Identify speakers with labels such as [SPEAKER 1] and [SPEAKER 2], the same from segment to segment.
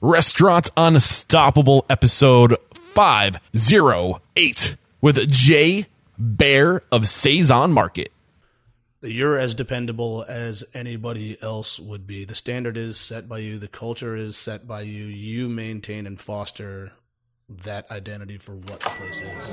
[SPEAKER 1] Restaurant Unstoppable episode 508 with Jay Bayer of Saison Market.
[SPEAKER 2] You're as dependable as anybody else would be. The standard is set by you, the culture is set by you. You maintain and foster that identity for what the place
[SPEAKER 3] is.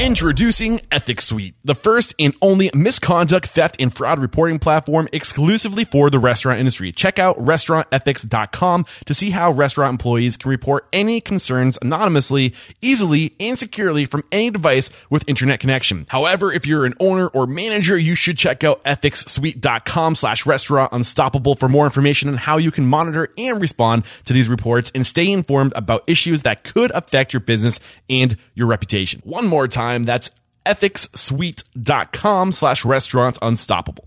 [SPEAKER 1] Introducing Ethics Suite, the first and only misconduct, theft, and fraud reporting platform exclusively for the restaurant industry. Check out restaurantethics.com to see how restaurant employees can report any concerns anonymously, easily, and securely from any device with internet connection. However, if you're an owner or manager, you should check out ethicssuite.com slash restaurant unstoppable for more information on how you can monitor and respond to these reports and stay informed about issues that could affect your business and your reputation. One more time time. That's ethicssuite.com slash restaurants unstoppable.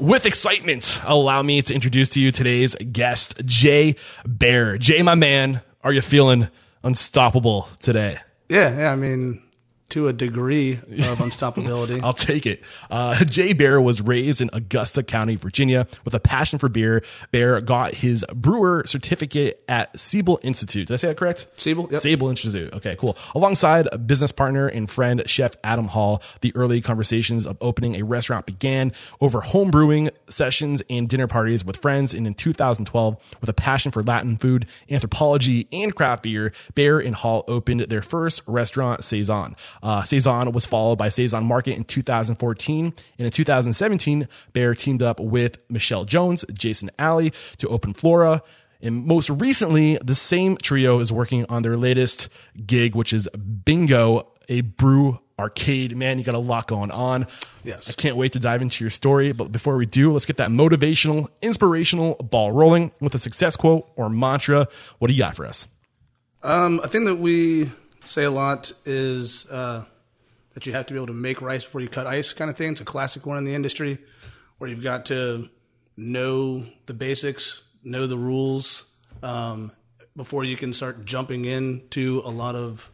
[SPEAKER 1] With excitement, allow me to introduce to you today's guest, Jay Bayer. Jay, my man, are you feeling unstoppable today?
[SPEAKER 2] Yeah, yeah. I mean, to a degree of unstoppability.
[SPEAKER 1] I'll take it. Uh, Jay Bayer was raised in Augusta County, Virginia, with a passion for beer. Bayer got his brewer certificate at Siebel Institute. Did I say that correct?
[SPEAKER 2] Siebel, yep.
[SPEAKER 1] Siebel Institute. Okay, cool. Alongside a business partner and friend, Chef Adam Hall, the early conversations of opening a restaurant began over home brewing sessions and dinner parties with friends. And in 2012, with a passion for Latin food, anthropology, and craft beer, Bayer and Hall opened their first restaurant, Saison. Uh, Saison was followed by Saison Market in 2014. And in 2017, Bayer teamed up with Michelle Jones, Jason Alley to open Flora. And most recently, the same trio is working on their latest gig, which is Bingo, a brew arcade. Man, you got a lot going on.
[SPEAKER 2] Yes.
[SPEAKER 1] I can't wait to dive into your story. But before we do, let's get that motivational, inspirational ball rolling with a success quote or mantra. What do you got for us?
[SPEAKER 2] Um, a thing that we say a lot is uh, that you have to be able to make rice before you cut ice, kind of thing. It's a classic one in the industry where you've got to know the basics, know the rules um, before you can start jumping into a lot of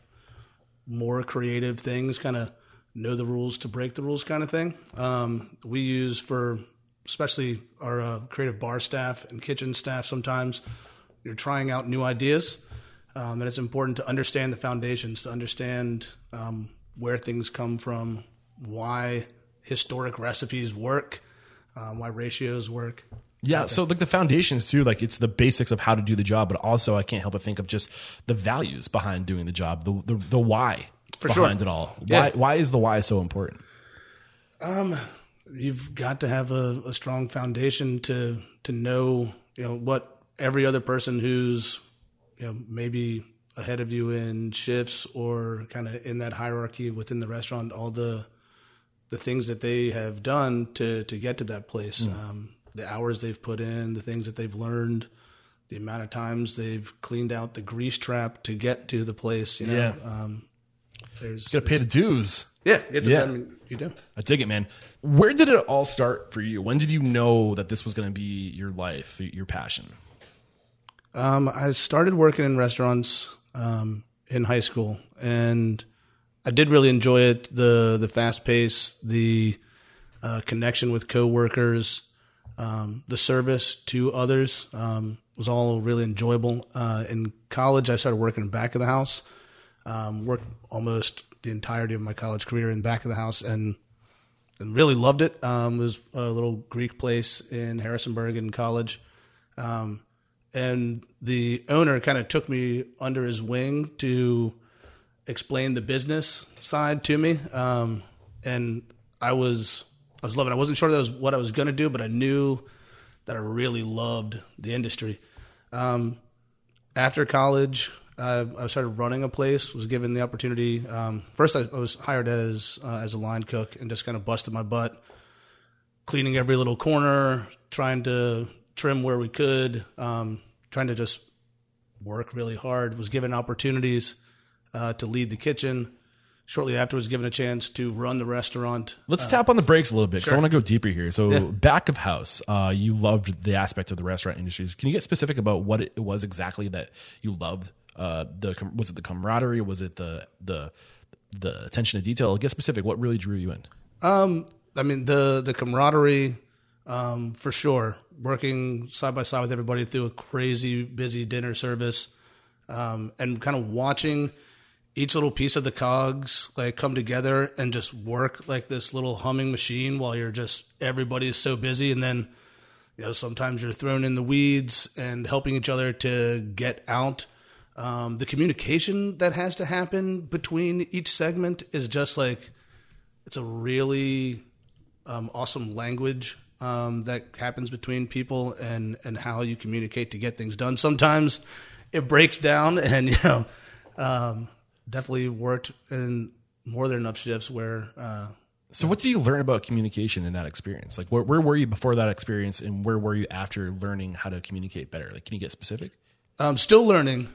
[SPEAKER 2] more creative things, kind of know the rules to break the rules kind of thing. Um, we use for especially our uh, creative bar staff and kitchen staff sometimes you're trying out new ideas um, and it's important to understand the foundations, to understand um, where things come from, why historic recipes work, um, why ratios work.
[SPEAKER 1] Yeah, so like the foundations too, like it's the basics of how to do the job, but also I can't help but think of just the values behind doing the job, the the, the why
[SPEAKER 2] For
[SPEAKER 1] behind
[SPEAKER 2] sure.
[SPEAKER 1] it all.
[SPEAKER 2] Yeah.
[SPEAKER 1] Why why is the why so important?
[SPEAKER 2] Um, you've got to have a, a strong foundation to to know you know what every other person who's you know maybe ahead of you in shifts or kind of in that hierarchy within the restaurant all the the things that they have done to to get to that place um, the hours they've put in the things that they've learned the amount of times they've cleaned out the grease trap to get to the place you know
[SPEAKER 1] Yeah.
[SPEAKER 2] um, there's
[SPEAKER 1] You got to pay the dues.
[SPEAKER 2] yeah, you,
[SPEAKER 1] Yeah.
[SPEAKER 2] I mean, you do
[SPEAKER 1] I dig it, man. Where did it all start for you? When did you know that this was going to be your life, your passion?
[SPEAKER 2] Um, I started working in restaurants um, in high school, and I did really enjoy it. the The fast pace, the uh, connection with coworkers, um, the service to others um, was all really enjoyable. Uh, in college, I started working in back of the house. Um, worked almost the entirety of my college career in back of the house, and and really loved it. Um, it was a little Greek place in Harrisonburg in college. Um, and the owner kind of took me under his wing to explain the business side to me. Um, and I was, I was loving it. I wasn't sure that was what I was going to do, but I knew that I really loved the industry. Um, after college, I, I started running a place. Was given the opportunity. Um, first, I, I was hired as uh, as a line cook and just kind of busted my butt, cleaning every little corner, trying to trim where we could, um, trying to just work really hard. Was given opportunities uh, to lead the kitchen, shortly after was given a chance to run the restaurant.
[SPEAKER 1] Let's tap on the brakes a little bit because I want to go deeper here. So,
[SPEAKER 2] Yeah.
[SPEAKER 1] back of house, uh, you loved the aspect of the restaurant industry. Can you get specific about what it was exactly that you loved? Uh, the was it the camaraderie? Was it the the the attention to detail? Get specific. What really drew you in?
[SPEAKER 2] Um, I mean the the camaraderie, um, for sure. Working side by side with everybody through a crazy busy dinner service, um, and kind of watching each little piece of the cogs like come together and just work like this little humming machine while you're just everybody is so busy, and then you know sometimes you're thrown in the weeds and helping each other to get out. Um, the communication that has to happen between each segment is just like it's a really um, awesome language um, that happens between people and and how you communicate to get things done. Sometimes it breaks down, and you know, um, definitely worked in more than enough shifts where. Uh,
[SPEAKER 1] So, what did you learn about communication in that experience? Like, where, where were you before that experience, and where were you after learning how to communicate better? Like, can you get specific?
[SPEAKER 2] I'm still learning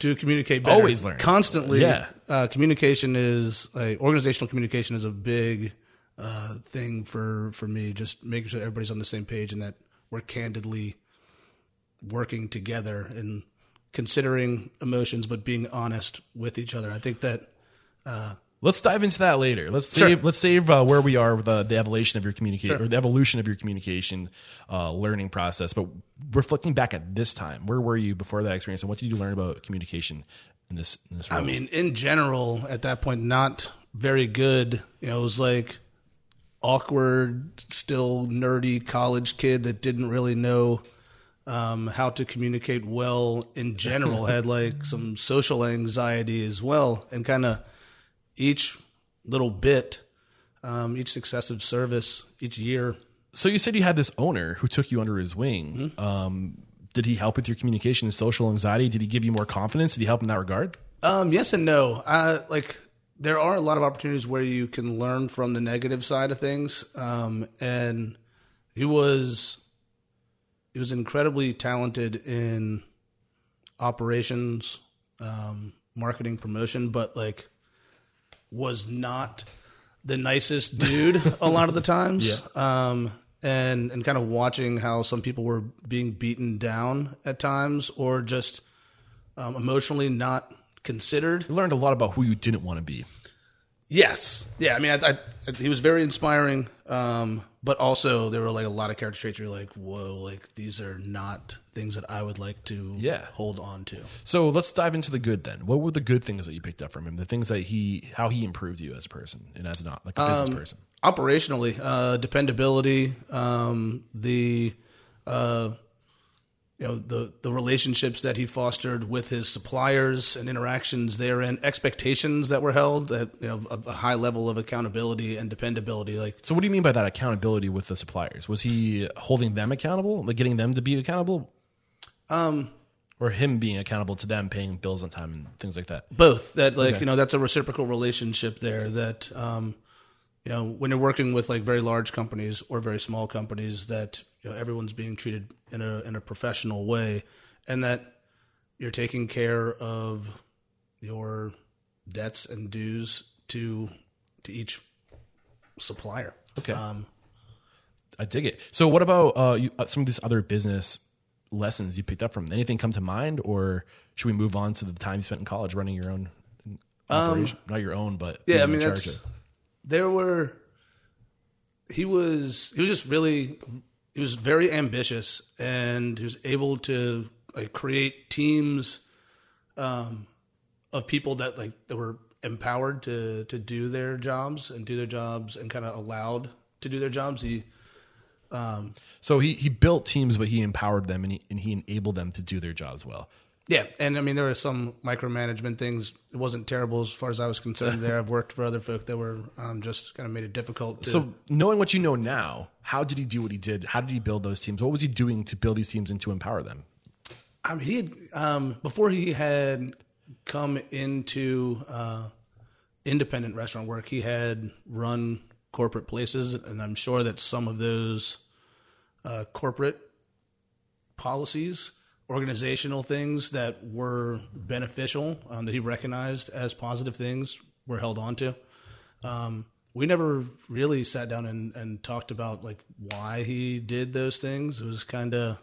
[SPEAKER 2] to communicate better.
[SPEAKER 1] Always learning.
[SPEAKER 2] Constantly.
[SPEAKER 1] Yeah.
[SPEAKER 2] Uh, communication is like organizational communication is a big uh, thing for for me. Just making sure everybody's on the same page and that we're candidly working together and considering emotions, but being honest with each other. I think that
[SPEAKER 1] Let's dive into that later. Let's
[SPEAKER 2] Sure.
[SPEAKER 1] save let's save uh, where we are with the, the evolution of your communication or the evolution of your communication uh, learning process. But reflecting back at this time, where were you before that experience, and what did you learn about communication in this in this?
[SPEAKER 2] I mean, in general, at that point, not very good. You know, it was like awkward, still nerdy college kid that didn't really know um, how to communicate well in general. had like some social anxiety as well, and kind of each little bit, um, each successive service, each year.
[SPEAKER 1] so you said you had this owner who took you under his wing. Um, did he help with your communication and social anxiety? Did he give you more confidence? Did he help in that regard?
[SPEAKER 2] Um, yes and no. Uh, like there are a lot of opportunities where you can learn from the negative side of things. Um, and he was he was incredibly talented in operations, um, marketing, promotion, but like was not the nicest dude a lot of the times. Um, and and kind of watching how some people were being beaten down at times, or just um, emotionally not considered.
[SPEAKER 1] You learned a lot about who you didn't want to be.
[SPEAKER 2] Yes, yeah. I mean, I, I, he was very inspiring, um, but also there were like a lot of character traits. Where you're like, whoa, like these are not things that I would like to
[SPEAKER 1] Yeah.
[SPEAKER 2] hold on to.
[SPEAKER 1] So let's dive into the good then. What were the good things that you picked up from him? The things that he, how he improved you as a person and as not like a business person.
[SPEAKER 2] Operationally, uh, dependability, um, the uh, you know the the relationships that he fostered with his suppliers and interactions therein, expectations that were held at you know a, a high level of accountability and dependability. Like
[SPEAKER 1] So what do you mean by that accountability with the suppliers? Was he holding them accountable, like getting them to be accountable,
[SPEAKER 2] um,
[SPEAKER 1] or him being accountable to them, paying bills on time and things like that?
[SPEAKER 2] both that like you know that's a reciprocal relationship there that um you know when you're working with like very large companies or very small companies that you know everyone's being treated in a in a professional way and that you're taking care of your debts and dues to to each supplier
[SPEAKER 1] Okay.
[SPEAKER 2] um
[SPEAKER 1] I dig it. So what about uh, you, uh, some of these other business lessons you picked up from? Anything come to mind, or should we move on to the time you spent in college running your own operation? Not your own, but
[SPEAKER 2] Um, yeah i mean that's there were he was he was just really he was very ambitious and he was able to like create teams um of people that like that were empowered to to do their jobs and do their jobs and kind of allowed to do their jobs he
[SPEAKER 1] So he he built teams, but he empowered them and he, and he enabled them to do their jobs well.
[SPEAKER 2] Yeah and i mean there were some micromanagement things it wasn't terrible as far as i was concerned there i've worked for other folk that were um, just kind of made it difficult to
[SPEAKER 1] So knowing what you know now, how did he do what he did? How did he build those teams? What was he doing to build these teams and to empower them?
[SPEAKER 2] I mean, he had um, before he had come into uh, independent restaurant work. He had run corporate places, and I'm sure that some of those uh, corporate policies, organizational things that were beneficial um, that he recognized as positive things, were held on to. Um, we never really sat down and, and talked about like why he did those things. It was kind of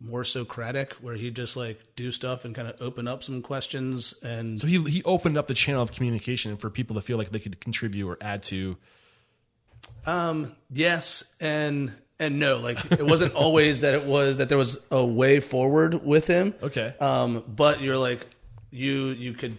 [SPEAKER 2] more Socratic, where he just like do stuff and kind of open up some questions. And
[SPEAKER 1] So he he opened up the channel of communication for people to feel like they could contribute or add to.
[SPEAKER 2] um, yes and and no, like it wasn't always that it was that there was a way forward with him.
[SPEAKER 1] Okay.
[SPEAKER 2] Um, but you're like you you could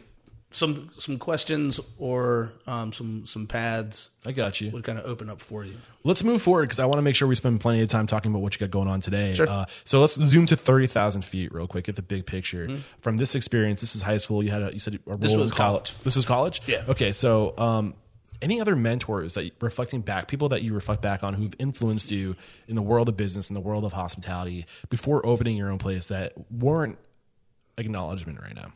[SPEAKER 2] some some questions or um, some some pads
[SPEAKER 1] I got you.
[SPEAKER 2] would kind of open up for you.
[SPEAKER 1] Let's move forward because I want to make sure we spend plenty of time talking about what you got going on today. Uh, so let's zoom to thirty thousand feet real quick. Get the big picture from this experience. This is high school. You had a you said a role
[SPEAKER 2] Mm-hmm. was
[SPEAKER 1] in coll-
[SPEAKER 2] college.
[SPEAKER 1] This was college.
[SPEAKER 2] Yeah.
[SPEAKER 1] Okay. So um, any other mentors that reflecting back, people that you reflect back on who've influenced you in the world of business, in the world of hospitality, before opening your own place that weren't acknowledgement right now.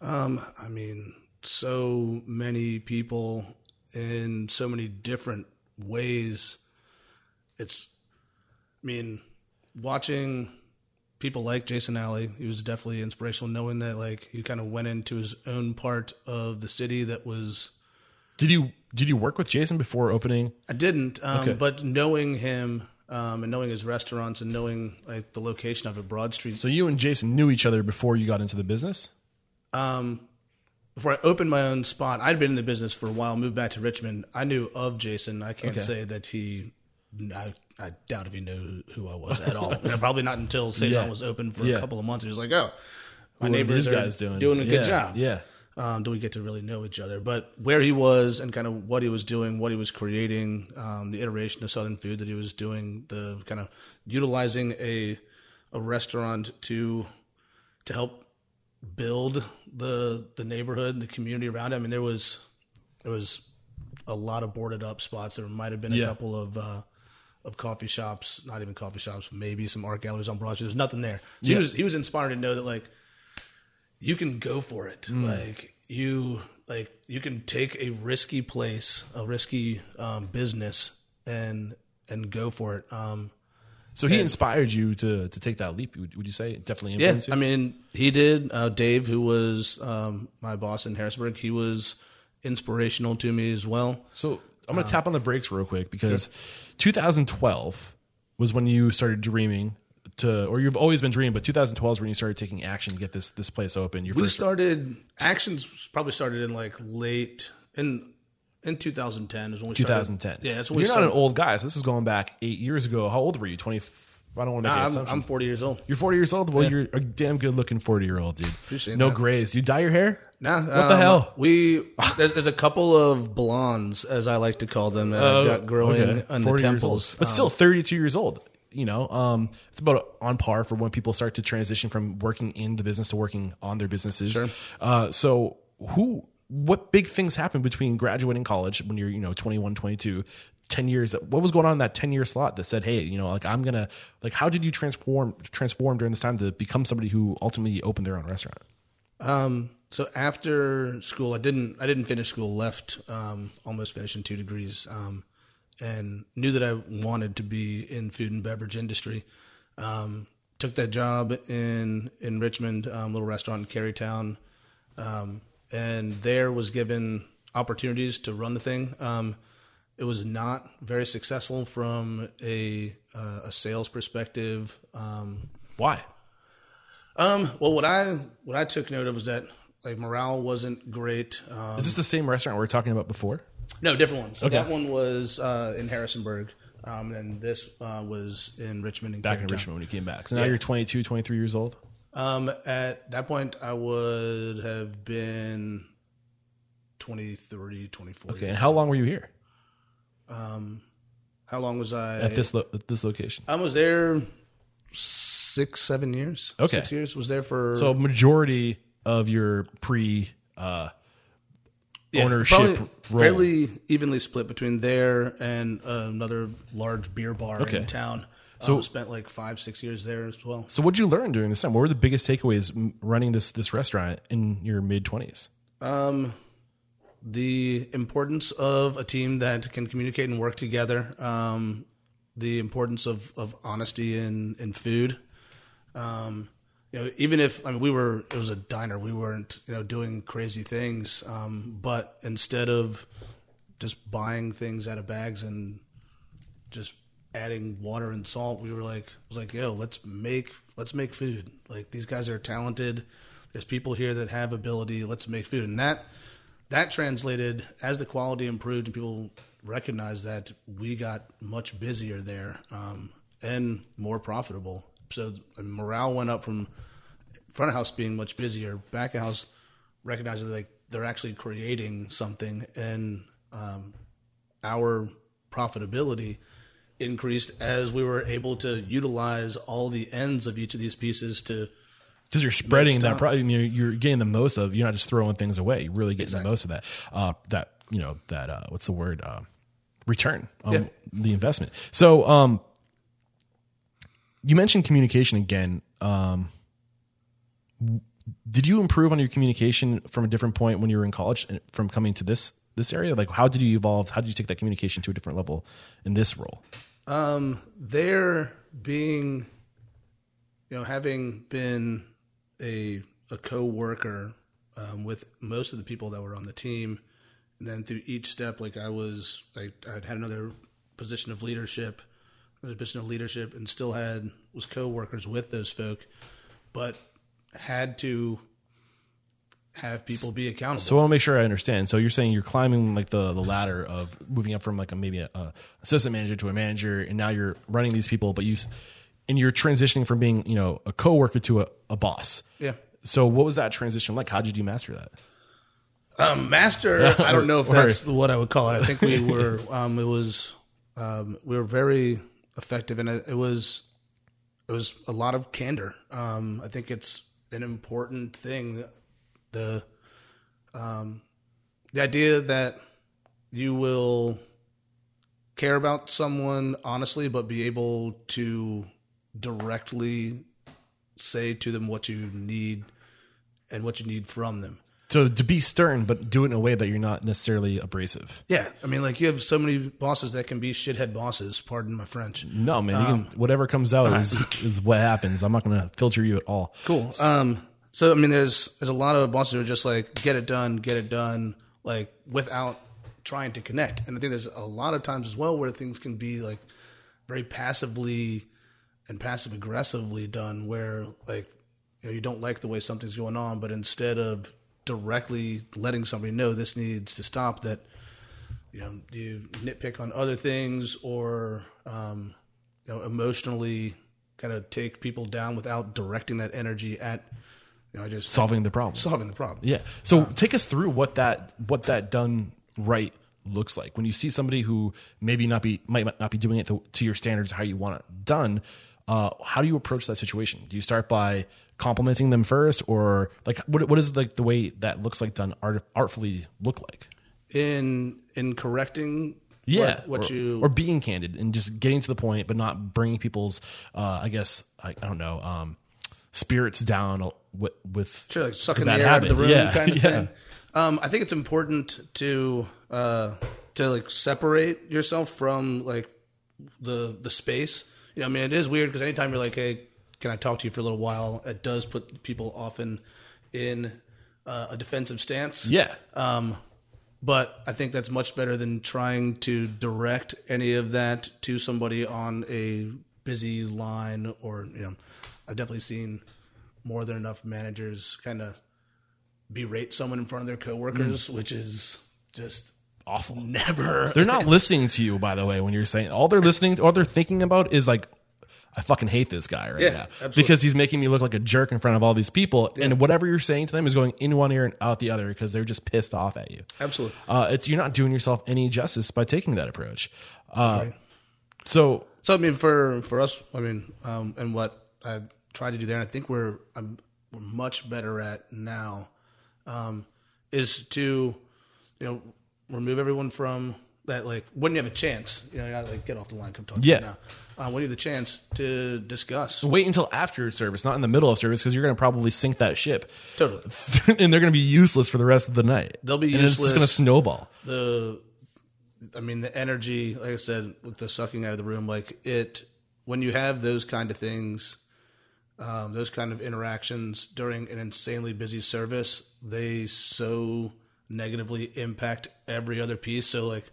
[SPEAKER 2] Um, I mean, so many people in so many different ways. It's, I mean, watching people like Jason Alley, he was definitely inspirational, knowing that like he kind of went into his own part of the city that was.
[SPEAKER 1] Did you did you work with Jason before opening?
[SPEAKER 2] I didn't, um,
[SPEAKER 1] Okay.
[SPEAKER 2] but knowing him um, and knowing his restaurants and knowing like the location of it, Broad Street.
[SPEAKER 1] So you and Jason knew each other before you got into the business.
[SPEAKER 2] um, before I opened my own spot, I'd been in the business for a while, moved back to Richmond. I knew of Jason. I can't
[SPEAKER 1] Okay.
[SPEAKER 2] say that he, I, I doubt if he knew who I was at all. Probably not until Saison
[SPEAKER 1] Yeah.
[SPEAKER 2] was open for
[SPEAKER 1] Yeah.
[SPEAKER 2] a couple of months. He was like, oh, my
[SPEAKER 1] What
[SPEAKER 2] neighbors are
[SPEAKER 1] guys doing?
[SPEAKER 2] doing a good
[SPEAKER 1] Yeah,
[SPEAKER 2] job.
[SPEAKER 1] Yeah.
[SPEAKER 2] Um, do we get to really know each other? But where he was and kind of what he was doing, what he was creating, um, the iteration of Southern food that he was doing, the kind of utilizing a a restaurant to to help build the the neighborhood, the community around. it. I mean, there was there was a lot of boarded up spots. There might have been a
[SPEAKER 1] Yeah.
[SPEAKER 2] couple of uh, of coffee shops, not even coffee shops, maybe some art galleries on Broad Street. There's nothing there. So
[SPEAKER 1] Yeah.
[SPEAKER 2] he was he was inspired to know that like you can go for it.
[SPEAKER 1] Mm.
[SPEAKER 2] Like you like you can take a risky place, a risky um, business, and and go for it. Um,
[SPEAKER 1] So he inspired you to to take that leap. Would, would you say definitely
[SPEAKER 2] yeah,
[SPEAKER 1] influenced you?
[SPEAKER 2] I mean, he did. Uh, Dave, who was um, my boss in Harrisburg, he was inspirational to me as well.
[SPEAKER 1] so I'm
[SPEAKER 2] uh,
[SPEAKER 1] gonna tap on the brakes real quick because 2012 was when you started dreaming to, or you've always been dreaming, but 2012 is when you started taking action to get this this place open. Your
[SPEAKER 2] We
[SPEAKER 1] first,
[SPEAKER 2] started actions probably started in like late in in 2010 is when we started.
[SPEAKER 1] 2010.
[SPEAKER 2] Yeah, that's when
[SPEAKER 1] You're not
[SPEAKER 2] started.
[SPEAKER 1] an old guy. So this is going back eight years ago. How old were you? 20. I don't want to make an
[SPEAKER 2] I'm. I'm 40 years old.
[SPEAKER 1] you're 40 years old. Well, you're a damn good looking 40 year old dude.
[SPEAKER 2] Appreciate
[SPEAKER 1] no
[SPEAKER 2] that.
[SPEAKER 1] grays. You dye your hair?
[SPEAKER 2] Nah,
[SPEAKER 1] What the hell?
[SPEAKER 2] We there's, there's a couple of blondes, as I like to call them, that I've got growing
[SPEAKER 1] Oh, Okay.
[SPEAKER 2] on the temples.
[SPEAKER 1] but still 32 years old. You know, um, it's about on par for when people start to transition from working in the business to working on their businesses.
[SPEAKER 2] Sure.
[SPEAKER 1] Uh, so who, what big things happened between graduating college when you're, you know, 21, 22, 10 years? What was going on in that 10 year slot that said, Hey, you know, like I'm going to, like, how did you transform, transform during this time to become somebody who ultimately opened their own restaurant?
[SPEAKER 2] Um, so after school, I didn't I didn't finish school. Left um, almost finishing two degrees, um, and knew that I wanted to be in food and beverage industry. Um, took that job in in Richmond, um, little restaurant in Carytown, um, and there was given opportunities to run the thing. Um, it was not very successful from a uh, a sales perspective. Um,
[SPEAKER 1] Why?
[SPEAKER 2] um, well, what I what I took note of was that like morale wasn't great. Um,
[SPEAKER 1] Is this the same restaurant we were talking about before?
[SPEAKER 2] no, different one. So that one was uh, in Harrisonburg, um, and this uh, was in Richmond. And
[SPEAKER 1] Back in Richmond when you came back. So now you're 22, 23 years old.
[SPEAKER 2] Um, at that point, I would have been 23, 24.
[SPEAKER 1] Okay. And how long were you here
[SPEAKER 2] Um, how long was I
[SPEAKER 1] at this, lo- at this location?
[SPEAKER 2] I was there six, seven years.
[SPEAKER 1] Okay.
[SPEAKER 2] six years. Was there for
[SPEAKER 1] So majority of your pre uh,
[SPEAKER 2] Yeah,
[SPEAKER 1] ownership role.
[SPEAKER 2] fairly evenly split between there and uh, another large beer bar
[SPEAKER 1] Okay.
[SPEAKER 2] in town.
[SPEAKER 1] So-
[SPEAKER 2] So spent like five, six years there as well.
[SPEAKER 1] So what'd you learn during this time? What were the biggest takeaways running this this restaurant in your mid twenties?
[SPEAKER 2] Um, the importance of a team that can communicate and work together. Um, the importance of, of honesty in, in food. Um, you know, even if I mean we were, it was a diner, we weren't, you know, doing crazy things. Um, but instead of just buying things out of bags and just adding water and salt, we were like, was like, yo, let's make, let's make food. Like these guys are talented. There's people here that have ability. Let's make food, and that that translated as the quality improved and people recognized that we got much busier there um, and more profitable. So morale went up from front of house being much busier, back of house recognizing that like they're actually creating something, and um, our profitability increased as we were able to utilize all the ends of each of these pieces to
[SPEAKER 1] because you're spreading that you're, you're getting the most of you're not just throwing things away you're really getting exactly. the most of that uh, that you know that uh, what's the word uh, return on yeah. the investment so um you mentioned communication again. Um did you improve on your communication from a different point when you were in college from coming to this this area? Like how did you evolve? How did you take that communication to a different level in this role?
[SPEAKER 2] Um there being you know having been a a co-worker um, with most of the people that were on the team and then through each step like i was i i had another position of leadership another position of leadership and still had was co-workers with those folk but had to have people be accountable.
[SPEAKER 1] So I want to make sure I understand. So you're saying you're climbing like the the ladder of moving up from like a maybe a, a assistant manager to a manager, and now you're running these people, but you and you're transitioning from being you know a coworker to a, a boss.
[SPEAKER 2] Yeah.
[SPEAKER 1] So what was that transition like? How did you master that?
[SPEAKER 2] Um, master, I don't know if that's what I would call it. I think we were. Um, it was. Um, we were very effective, and it, was. It was a lot of candor. Um, I think it's an important thing. The um, the idea that you will care about someone honestly, but be able to directly say to them what you need and what you need from them.
[SPEAKER 1] So to be stern, but do it in a way that you're not necessarily abrasive.
[SPEAKER 2] Yeah, I mean, like you have so many bosses that can be shithead bosses. Pardon my French.
[SPEAKER 1] No, man. Um, can, whatever comes out is is what happens. I'm not going to filter you at all.
[SPEAKER 2] Cool. Um. So I mean, there's there's a lot of bosses who are just like get it done, get it done, like without trying to connect. And I think there's a lot of times as well where things can be like very passively and passive aggressively done, where like you know you don't like the way something's going on, but instead of directly letting somebody know this needs to stop, that you know you nitpick on other things or um, you know emotionally kind of take people down without directing that energy at you know just
[SPEAKER 1] solving the problem.
[SPEAKER 2] Solving the problem.
[SPEAKER 1] Yeah. So um, take us through what that what that done right looks like when you see somebody who maybe not be might not be doing it to, to your standards how you want it done uh, how do you approach that situation do you start by complimenting them first or like what, what is like the way that looks like done art, artfully look like
[SPEAKER 2] in in correcting
[SPEAKER 1] yeah
[SPEAKER 2] what, what
[SPEAKER 1] or,
[SPEAKER 2] you
[SPEAKER 1] or being candid and just getting to the point but not bringing people's uh, i guess I, I don't know um, spirits down with, with
[SPEAKER 2] sure, like sucking the air habit. out of the room yeah. kind of yeah. thing um, I think it's important to uh, to like separate yourself from like the the space. You know, I mean, it is weird because anytime you're like, "Hey, can I talk to you for a little while?" It does put people often in uh, a defensive stance.
[SPEAKER 1] Yeah.
[SPEAKER 2] Um, but I think that's much better than trying to direct any of that to somebody on a busy line or you know, I've definitely seen more than enough managers kind of berate someone in front of their coworkers, mm. which is just
[SPEAKER 1] awful.
[SPEAKER 2] Never.
[SPEAKER 1] They're not listening to you, by the way, when you're saying all they're listening, to, all they're thinking about is like, I fucking hate this guy right yeah, now absolutely. because he's making me look like a jerk in front of all these people, yeah. and whatever you're saying to them is going in one ear and out the other because they're just pissed off at you.
[SPEAKER 2] Absolutely.
[SPEAKER 1] Uh, it's you're not doing yourself any justice by taking that approach. Uh, okay. So,
[SPEAKER 2] so I mean, for for us, I mean, um, and what I try to do there, and I think we're I'm, we're much better at now um, is to you know remove everyone from that like when you have a chance. You know you're not like get off the line come talk
[SPEAKER 1] yeah.
[SPEAKER 2] to me now. Uh, when you have the chance to discuss.
[SPEAKER 1] Wait until after service not in the middle of service because you're going to probably sink that ship.
[SPEAKER 2] Totally.
[SPEAKER 1] And they're going to be useless for the rest of the night.
[SPEAKER 2] They'll be
[SPEAKER 1] and
[SPEAKER 2] useless
[SPEAKER 1] it's just going to snowball.
[SPEAKER 2] The I mean the energy like I said with the sucking out of the room like it when you have those kind of things um, those kind of interactions during an insanely busy service, they so negatively impact every other piece. So, like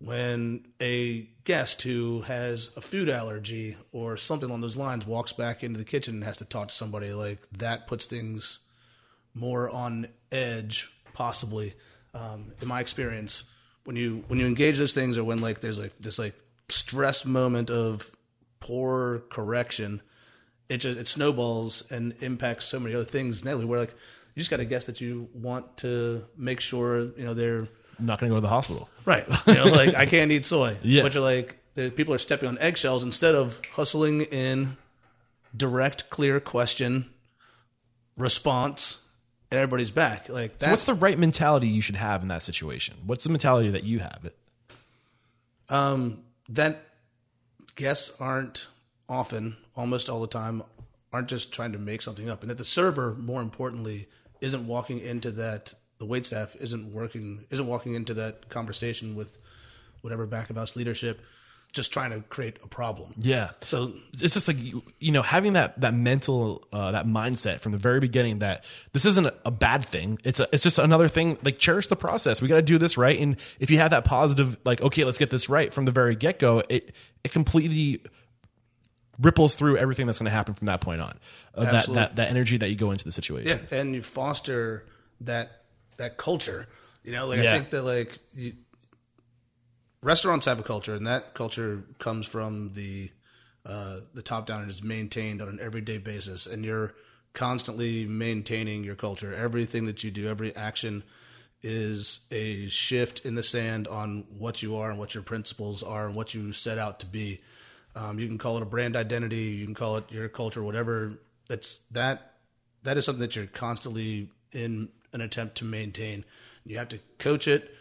[SPEAKER 2] when a guest who has a food allergy or something along those lines walks back into the kitchen and has to talk to somebody, like that puts things more on edge, possibly. Um, in my experience, when you when you engage those things, or when like there's like this like stress moment of poor correction, it just it snowballs and impacts so many other things. Natalie, where like you just got to guess that you want to make sure you know they're
[SPEAKER 1] not going to go to the hospital.
[SPEAKER 2] right. You know, like I can't eat soy.
[SPEAKER 1] Yeah.
[SPEAKER 2] but you're like the people are stepping on eggshells instead of hustling in direct, clear question, response, and everybody's back. Like
[SPEAKER 1] So what's the right mentality you should have in that situation? What's the mentality that you have?
[SPEAKER 2] Um, that guests aren't often, almost all the time, aren't just trying to make something up, and that the server, more importantly, isn't walking into that. The wait staff isn't working, isn't walking into that conversation with whatever back of house leadership, just trying to create a problem.
[SPEAKER 1] Yeah.
[SPEAKER 2] So
[SPEAKER 1] it's just like you, you know having that that mental uh, that mindset from the very beginning that this isn't a, a bad thing it's a it's just another thing like cherish the process we got to do this right and if you have that positive like okay let's get this right from the very get-go it it completely ripples through everything that's going to happen from that point on uh, that, that that energy that you go into the situation
[SPEAKER 2] Yeah, and you foster that that culture. You know, like
[SPEAKER 1] Yeah.
[SPEAKER 2] I think that like you, restaurants have a culture, and that culture comes from the uh, the top down and is maintained on an everyday basis. And you're constantly maintaining your culture. Everything that you do, every action is a shift in the sand on what you are and what your principles are and what you set out to be. Um, you can call it a brand identity, you can call it your culture, whatever. It's that that is something that you're constantly in an attempt to maintain. You have to coach it,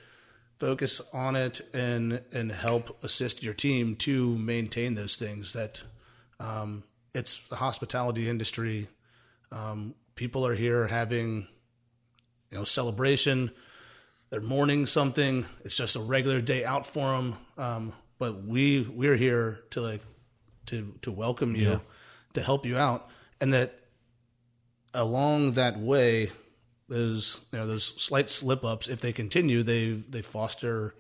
[SPEAKER 2] focus on it, and and help assist your team to maintain those things. That um, it's the hospitality industry. Um, people are here having you know celebration. They're mourning something. It's just a regular day out for them. Um, but we we're here to like to to welcome you, to help you out, and that along that way, those you know those slight slip ups, if they continue, they they foster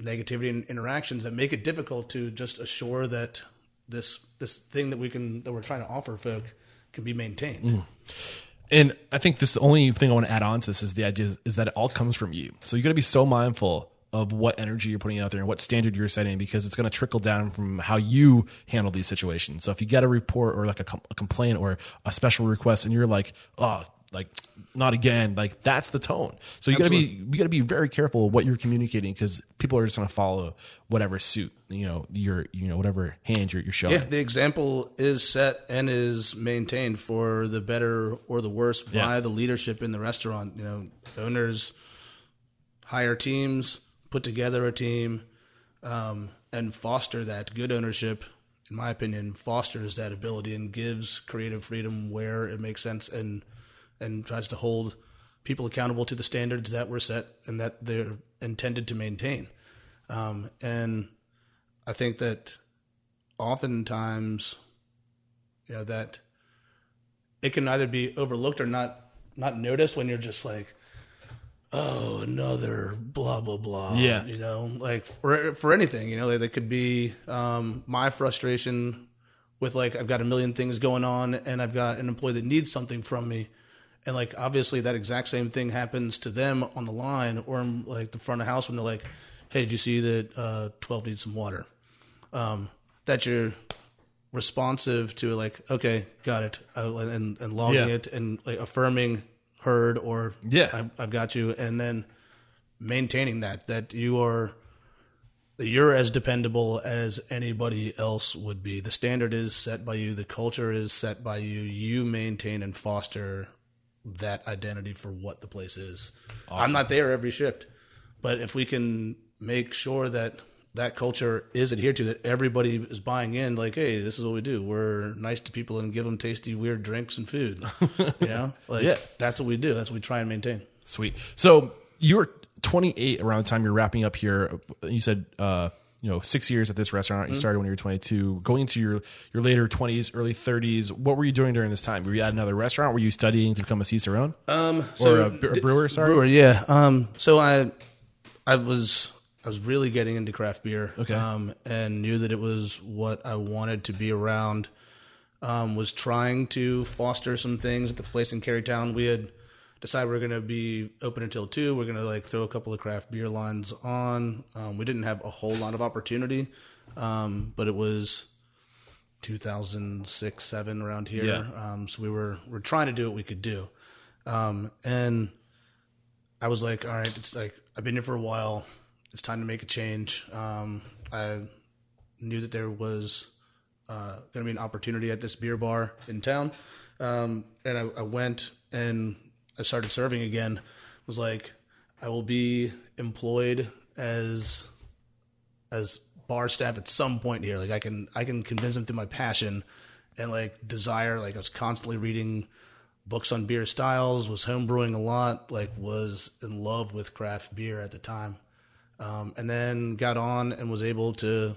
[SPEAKER 2] negativity and interactions that make it difficult to just assure that this this thing that we can that we're trying to offer folk can be maintained. Mm.
[SPEAKER 1] And I think this the only thing I want to add on to this is the idea is that it all comes from you. So you got to be so mindful of what energy you're putting out there and what standard you're setting because it's going to trickle down from how you handle these situations. So if you get a report or like a, com- a complaint or a special request and you're like, oh, like not again, like that's the tone. So you got to be you got to be very careful what you're communicating because people are just going to follow whatever suit you know your you know whatever hand you're, you're showing.
[SPEAKER 2] Yeah, the example is set and is maintained for the better or the worse by
[SPEAKER 1] Yeah.
[SPEAKER 2] the leadership in the restaurant. You know, owners hire teams, put together a team, um, and foster that good ownership. In my opinion, fosters that ability and gives creative freedom where it makes sense, and and tries to hold people accountable to the standards that were set and that they're intended to maintain. Um, and I think that oftentimes, you know, that it can either be overlooked or not not noticed when you're just like, oh, another blah blah blah.
[SPEAKER 1] Yeah.
[SPEAKER 2] you know, like for for anything, you know, like, that could be um, my frustration with like I've got a million things going on and I've got an employee that needs something from me. And like obviously that exact same thing happens to them on the line or in like the front of house when they're like, "Hey, did you see that uh, twelve needs some water?" Um, that you're responsive to like, okay, got it, uh, and and logging
[SPEAKER 1] Yeah.
[SPEAKER 2] it and like affirming heard or
[SPEAKER 1] Yeah.
[SPEAKER 2] I, I've got you, and then maintaining that that you are you're as dependable as anybody else would be. The standard is set by you. The culture is set by you. You maintain and foster that identity for what the place is. I'm not there every shift, but if we can make sure that that culture is adhered to, that everybody is buying in, like, hey, this is what we do. We're nice to people and give them tasty, weird drinks and food. you know, like
[SPEAKER 1] Yeah.
[SPEAKER 2] that's what we do. That's what we try and maintain.
[SPEAKER 1] Sweet. So you were 28 around the time you're wrapping up here. You said uh, you know six years at this restaurant.
[SPEAKER 2] Mm-hmm.
[SPEAKER 1] You started when you were 22. Going into your your later 20s, early 30s. What were you doing during this time? Were you at another restaurant? Were you studying to become a cicerone
[SPEAKER 2] Um,
[SPEAKER 1] or a, a brewer? Sorry.
[SPEAKER 2] brewer, yeah. Um, so I, I was I was really getting into craft beer.
[SPEAKER 1] Okay.
[SPEAKER 2] Um, and knew that it was what I wanted to be around. Um, was trying to foster some things at the place in Carytown. We had decided we are going to be open until two. We're going to like throw a couple of craft beer lines on. Um, we didn't have a whole lot of opportunity, um, but it was 2006, seven around here.
[SPEAKER 1] Yeah.
[SPEAKER 2] Um, so we were we're trying to do what we could do, um, and I was like, all right, it's like I've been here for a while. It's time to make a change. Um, I knew that there was uh, going to be an opportunity at this beer bar in town, um, and I, I went and I started serving again. Was like, I will be employed as as bar staff at some point here. Like I can I can convince them through my passion and like desire. Like I was constantly reading books on beer styles, was homebrewing a lot, like was in love with craft beer at the time. Um, and then got on and was able to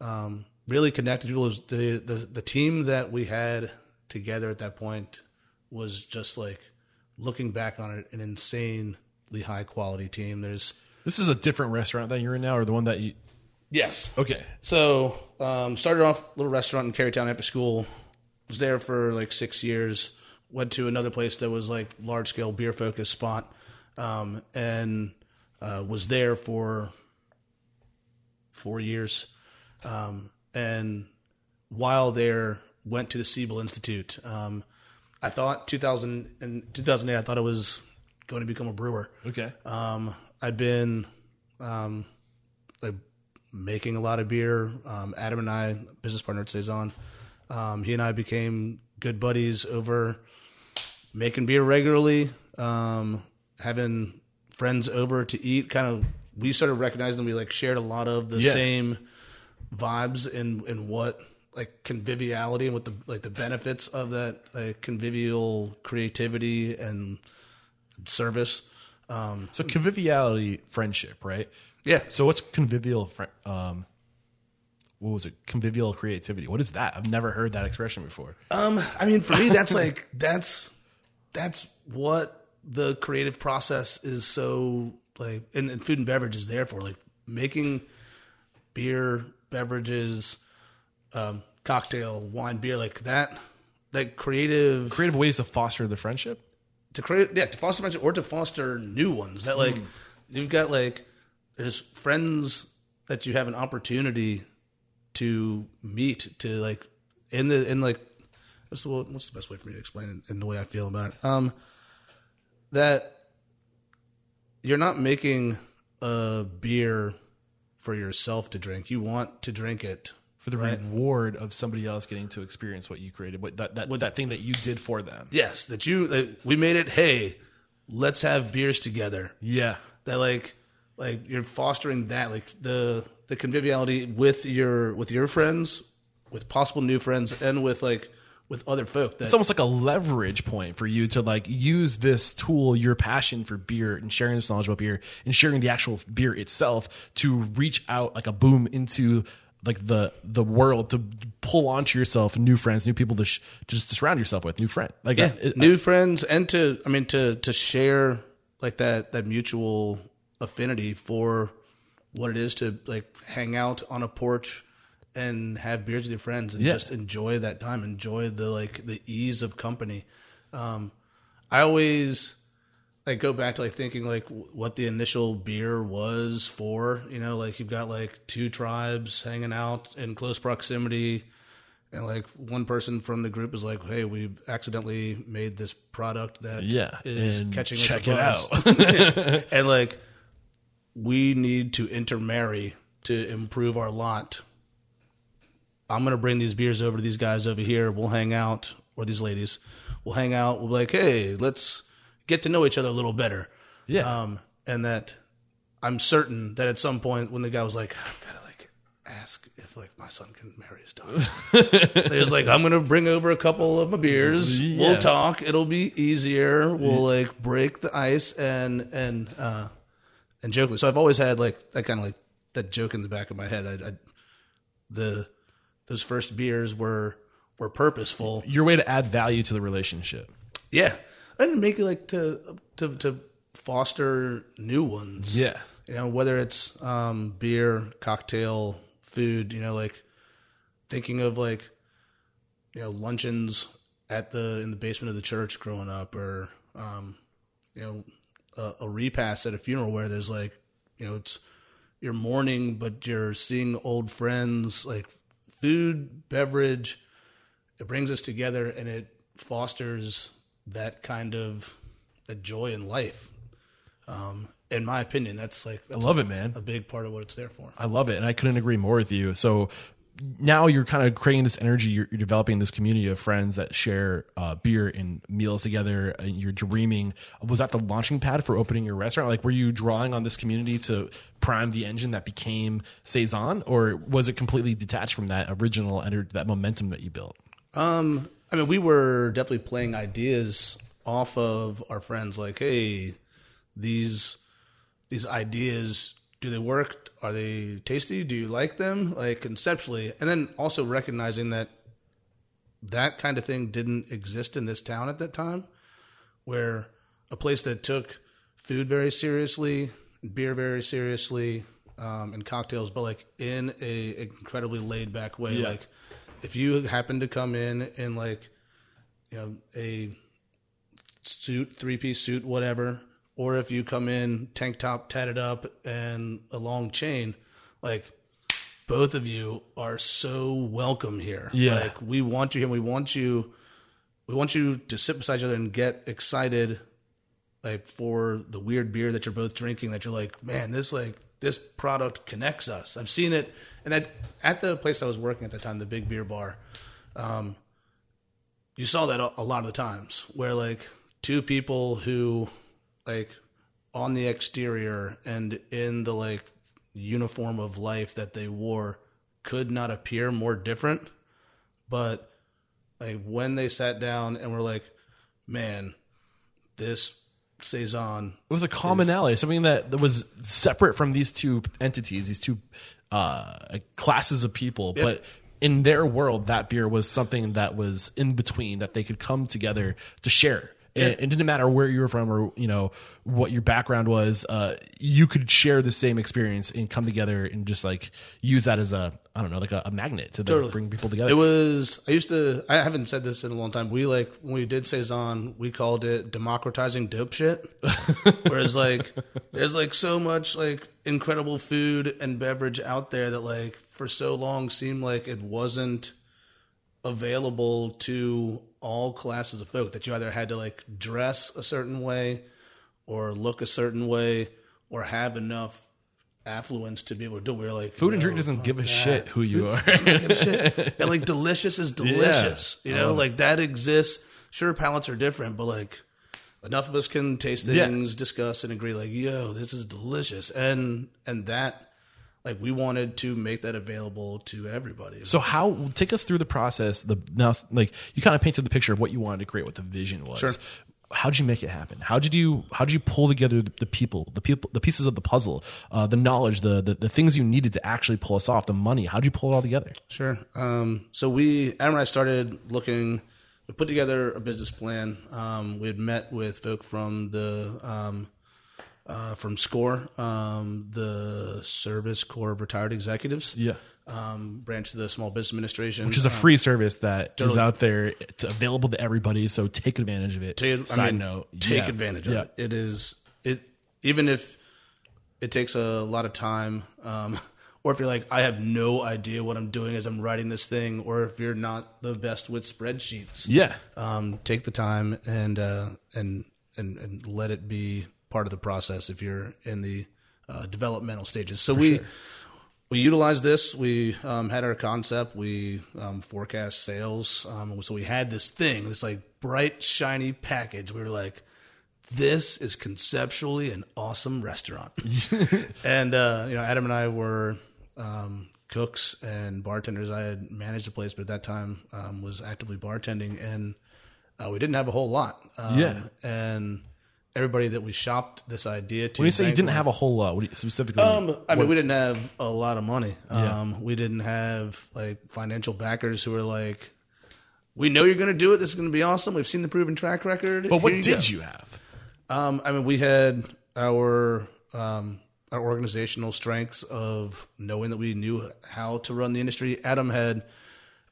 [SPEAKER 2] um, really connect with people. Was the, the the team that we had together at that point was just like looking back on it, an insanely high quality team. There's
[SPEAKER 1] This is a different restaurant that you're in now, or the one that you.
[SPEAKER 2] yes,
[SPEAKER 1] Okay.
[SPEAKER 2] So um, started off a little restaurant in Carytown after school. Was there for like six years. Went to another place that was like large scale beer focused spot, um, and uh, was there for four years. Um, and while there, went to the Siebel Institute. Um, I thought 2000 in 2008. I thought I was going to become a brewer.
[SPEAKER 1] Okay.
[SPEAKER 2] Um, I'd been um, like making a lot of beer. Um, Adam and I, business partner at Saison, um, he and I became good buddies over making beer regularly, um, having friends over to eat. Kind of, we started recognizing we like shared a lot of the
[SPEAKER 1] Yeah.
[SPEAKER 2] same vibes and and what like conviviality and what the like the benefits of that like convivial creativity and service. Um,
[SPEAKER 1] So conviviality, friendship, right?
[SPEAKER 2] yeah,
[SPEAKER 1] So what's convivial? Fri- Um, what was it? Convivial creativity. What is that? I've never heard that expression before.
[SPEAKER 2] Um, I mean, for me, that's like that's that's what the creative process is so like, and, and food and beverage is there for like making beer, beverages, um, cocktail, wine, beer, like that. like creative
[SPEAKER 1] Creative ways to foster the friendship.
[SPEAKER 2] to create, yeah, to foster friendship or to foster new ones. That like you've got like there's friends that you have an opportunity to meet to like in the in like what's the what's the best way for me to explain it in the way I feel about it. Um, that you're not making a beer for yourself to drink. You want to drink it
[SPEAKER 1] For the reward of somebody else getting to experience what you created, what that that, that thing that you did for them.
[SPEAKER 2] Yes, that you that we made it. Hey, let's have beers together.
[SPEAKER 1] Yeah,
[SPEAKER 2] That like like you're fostering that like the the conviviality with your with your friends, with possible new friends, and with like with other folk. That
[SPEAKER 1] it's almost like a leverage point for you to like use this tool, your passion for beer and sharing this knowledge about beer and sharing the actual beer itself to reach out like a boom into like the the world to pull onto yourself new friends, new people to sh- just to surround yourself with, new friend. Like
[SPEAKER 2] yeah,
[SPEAKER 1] it-
[SPEAKER 2] new friends, and to I mean to to share like that that mutual affinity for what it is to like hang out on a porch and have beers with your friends and
[SPEAKER 1] Yeah.
[SPEAKER 2] just enjoy that time enjoy the like the ease of company um i always like go back to like thinking like what the initial beer was for you know like you've got like two tribes hanging out in close proximity and like one person from the group is like hey we've accidentally made this product that
[SPEAKER 1] yeah,
[SPEAKER 2] is catching
[SPEAKER 1] check
[SPEAKER 2] us
[SPEAKER 1] it out.
[SPEAKER 2] and like we need to intermarry to improve our lot. I'm gonna bring these beers over to these guys over here. We'll hang out, or these ladies. We'll hang out. We'll be like, hey, let's get to know each other a little better.
[SPEAKER 1] Yeah.
[SPEAKER 2] Um, and that I'm certain that at some point when the guy was like, I gotta like ask if like my son can marry his daughter. There's like, I'm gonna bring over a couple of my beers.
[SPEAKER 1] Yeah.
[SPEAKER 2] We'll talk. It'll be easier. We'll like break the ice and and uh and jokingly. So I've always had like that kind of like that joke in the back of my head. I, I, the those first beers were were purposeful.
[SPEAKER 1] Your way to add value to the relationship.
[SPEAKER 2] Yeah, and make it like to to to foster new ones.
[SPEAKER 1] Yeah.
[SPEAKER 2] you know whether it's um, beer, cocktail, food. You know, like thinking of like you know luncheons at the in the basement of the church growing up, or um, you know a, a repast at a funeral where there's like you know it's you're mourning, but you're seeing old friends. Like food, beverage, it brings us together and it fosters that kind of that joy in life. Um, in my opinion, that's like
[SPEAKER 1] I
[SPEAKER 2] that's
[SPEAKER 1] love it, man.
[SPEAKER 2] a big part of what it's there for.
[SPEAKER 1] I love it, and I couldn't agree more with you. So now you're kind of creating this energy. You're, you're developing this community of friends that share uh, beer and meals together. And you're dreaming. Was that the launching pad for opening your restaurant? Like, were you drawing on this community to prime the engine that became saison, or was it completely detached from that original ener- that momentum that you built?
[SPEAKER 2] Um, I mean, we were definitely playing ideas off of our friends. Like, hey, these these ideas do they work? Are they tasty? Do you like them? Like conceptually, and then also recognizing that that kind of thing didn't exist in this town at that time, where a place that took food very seriously, beer very seriously, um, and cocktails, but like in a incredibly laid back way.
[SPEAKER 1] Yeah.
[SPEAKER 2] Like if you happen to come in in like you know a suit, three piece suit, whatever, or if you come in tank top, tatted up, and a long chain, like both of you are so welcome here.
[SPEAKER 1] Yeah.
[SPEAKER 2] like we want you here. We want you. We want you to sit beside each other and get excited, like for the weird beer that you're both drinking. That you're like, man, this like this product connects us. I've seen it, and at at the place I was working at the time, the Big Beer Bar, um, you saw that a, a lot of the times where like two people who like on the exterior and in the like uniform of life that they wore could not appear more different but like when they sat down and were like man this saison
[SPEAKER 1] It was a commonality, something that, that was separate from these two entities, these two uh, classes of people. But in their world, that beer was something that was in between that they could come together to share. And it didn't matter where you were from or you know what your background was. Uh, you could share the same experience and come together and just like use that as a I don't know like a, a magnet to the, bring people together.
[SPEAKER 2] It was. I used to. I haven't said this in a long time. We like when we did saison, we called it democratizing dope shit. Whereas like, there's like so much like incredible food and beverage out there that like for so long seemed like it wasn't available to all classes of folk. That you either had to like dress a certain way, or look a certain way, or have enough affluence to be able to do. it. We were like
[SPEAKER 1] Food and drink doesn't give a
[SPEAKER 2] that."
[SPEAKER 1] shit who you are.
[SPEAKER 2] shit. And like delicious is delicious. You know, uh-huh. like that exists. Sure, palates are different, but like enough of us can taste
[SPEAKER 1] Yeah.
[SPEAKER 2] things, discuss, and agree. Like, yo, this is delicious, and and that, like, we wanted to make that available to everybody.
[SPEAKER 1] So how take us through the process? The now like you kind of painted the picture of what you wanted to create, what the vision was.
[SPEAKER 2] Sure.
[SPEAKER 1] How did you make it happen? How did you how did you pull together the people, the people, the pieces of the puzzle, uh, the knowledge, the, the the things you needed to actually pull us off, the money? How did you pull it all together?
[SPEAKER 2] Sure. Um, so we, Adam and I started looking, we put together a business plan. Um, we had met with folk from the, um, uh, from SCORE, um, the Service Corps of Retired Executives.
[SPEAKER 1] Yeah.
[SPEAKER 2] Um, branch of the Small Business Administration.
[SPEAKER 1] Which is a free service that is
[SPEAKER 2] totally.
[SPEAKER 1] out there, it's available to everybody. So take advantage of it.
[SPEAKER 2] Take- I
[SPEAKER 1] Side
[SPEAKER 2] mean,
[SPEAKER 1] note,
[SPEAKER 2] take
[SPEAKER 1] yeah.
[SPEAKER 2] advantage of
[SPEAKER 1] Yeah.
[SPEAKER 2] it. It is it even if it takes a lot of time, um, or if you're like, I have no idea what I'm doing as I'm writing this thing, or if you're not the best with spreadsheets,
[SPEAKER 1] Yeah.
[SPEAKER 2] um, take the time and uh, and and and let it be part of the process if you're in the uh, developmental stages. So we we utilized this. We um, had our concept. We um, forecast sales. Um, so we had this thing, this like bright, shiny package. We were like, this is conceptually an awesome restaurant. and, uh, you know, Adam and I were um, cooks and bartenders. I had managed a place, but at that time um, was actively bartending. And uh, we didn't have a whole lot. Um,
[SPEAKER 1] Yeah.
[SPEAKER 2] And everybody that we shopped this idea to.
[SPEAKER 1] When you say you didn't have a whole lot, what do you, specifically?
[SPEAKER 2] Um, I mean, we didn't have a lot of money. Um, we didn't have like financial backers who were like, "We know you're going to do it. This is going to be awesome. We've seen the proven track record."
[SPEAKER 1] but what
[SPEAKER 2] Here
[SPEAKER 1] did
[SPEAKER 2] go."
[SPEAKER 1] you have?
[SPEAKER 2] Um, I mean, we had our um, our organizational strengths of knowing that we knew how to run the industry. Adam had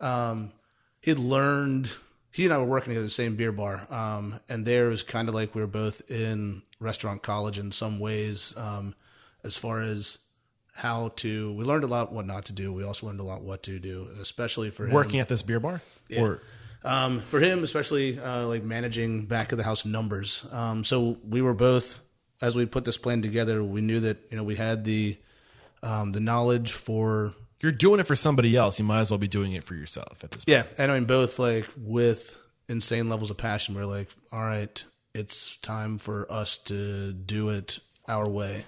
[SPEAKER 2] um, he had learned. He and I were working at the same beer bar, um, and there was kind of like we were both in restaurant college in some ways, um, as far as how to. We learned a lot what not to do. We also learned a lot what to do, and especially for him.
[SPEAKER 1] Working at this beer bar, or
[SPEAKER 2] Um, for him, especially uh, like managing back of the house numbers. Um, so we were both, as we put this plan together, we knew that you know we had the um, the knowledge for
[SPEAKER 1] you're doing it for somebody else, you might as well be doing it for yourself at this. point.
[SPEAKER 2] yeah, and I mean both like with insane levels of passion. We're like, all right, it's time for us to do it our way.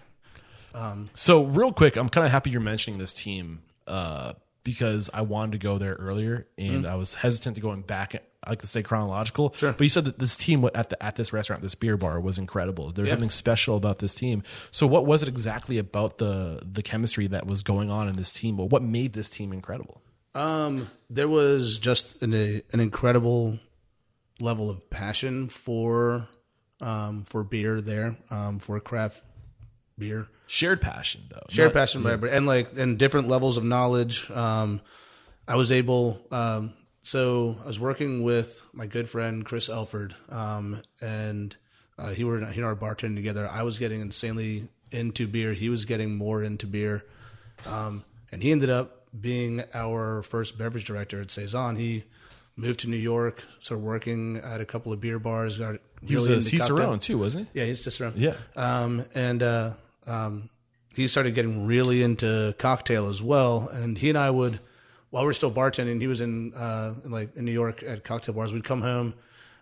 [SPEAKER 1] Um, so real quick, I'm kind of happy you're mentioning this team uh, because I wanted to go there earlier and
[SPEAKER 2] Mm-hmm.
[SPEAKER 1] I was hesitant to go going back. I like to say chronological, sure. But you said that this team at the at this restaurant, this beer bar, was incredible. There's
[SPEAKER 2] Yeah.
[SPEAKER 1] something special about this team. So what was it exactly about the the chemistry that was going on in this team? Well, what made this team incredible?
[SPEAKER 2] Um, there was just an, a, an incredible level of passion for um, for beer there, um, for craft beer.
[SPEAKER 1] Shared passion, though.
[SPEAKER 2] shared
[SPEAKER 1] Not-
[SPEAKER 2] passion by everybody, and like and different levels of knowledge. Um, I was able. Um, so I was working with my good friend Chris Elford, um, and uh, he were he and I were bartending together. I was getting insanely into beer. He was getting more into beer, um, and he ended up being our first beverage director at Saison. He moved to New York, started working at a couple of beer bars. Got
[SPEAKER 1] He was a Cicerone too, wasn't he?
[SPEAKER 2] yeah, he's just around.
[SPEAKER 1] Yeah.
[SPEAKER 2] Um, and uh, um, he started getting really into cocktail as well. And he and I would, while we are still bartending, he was in, uh, in like in New York at cocktail bars. We'd come home.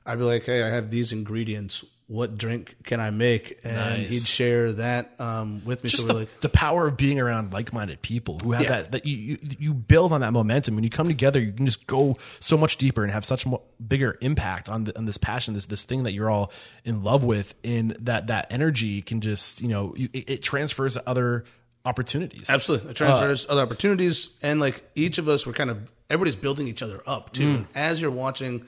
[SPEAKER 2] I'd be like, "Hey, I have these ingredients. What drink can I make?" And
[SPEAKER 1] Nice.
[SPEAKER 2] he'd share that um, with me.
[SPEAKER 1] Just
[SPEAKER 2] so
[SPEAKER 1] the,
[SPEAKER 2] we're like,
[SPEAKER 1] the power of being around like-minded people who have
[SPEAKER 2] Yeah.
[SPEAKER 1] that that you, you you build on that momentum when you come together you can just go so much deeper and have such mo bigger impact on the, on this passion this this thing that you're all in love with and that that energy can just you know you, it, it transfers to other opportunities
[SPEAKER 2] Absolutely. It transfers other opportunities. And like each of us we're kind of, everybody's building each other up too. And as you're watching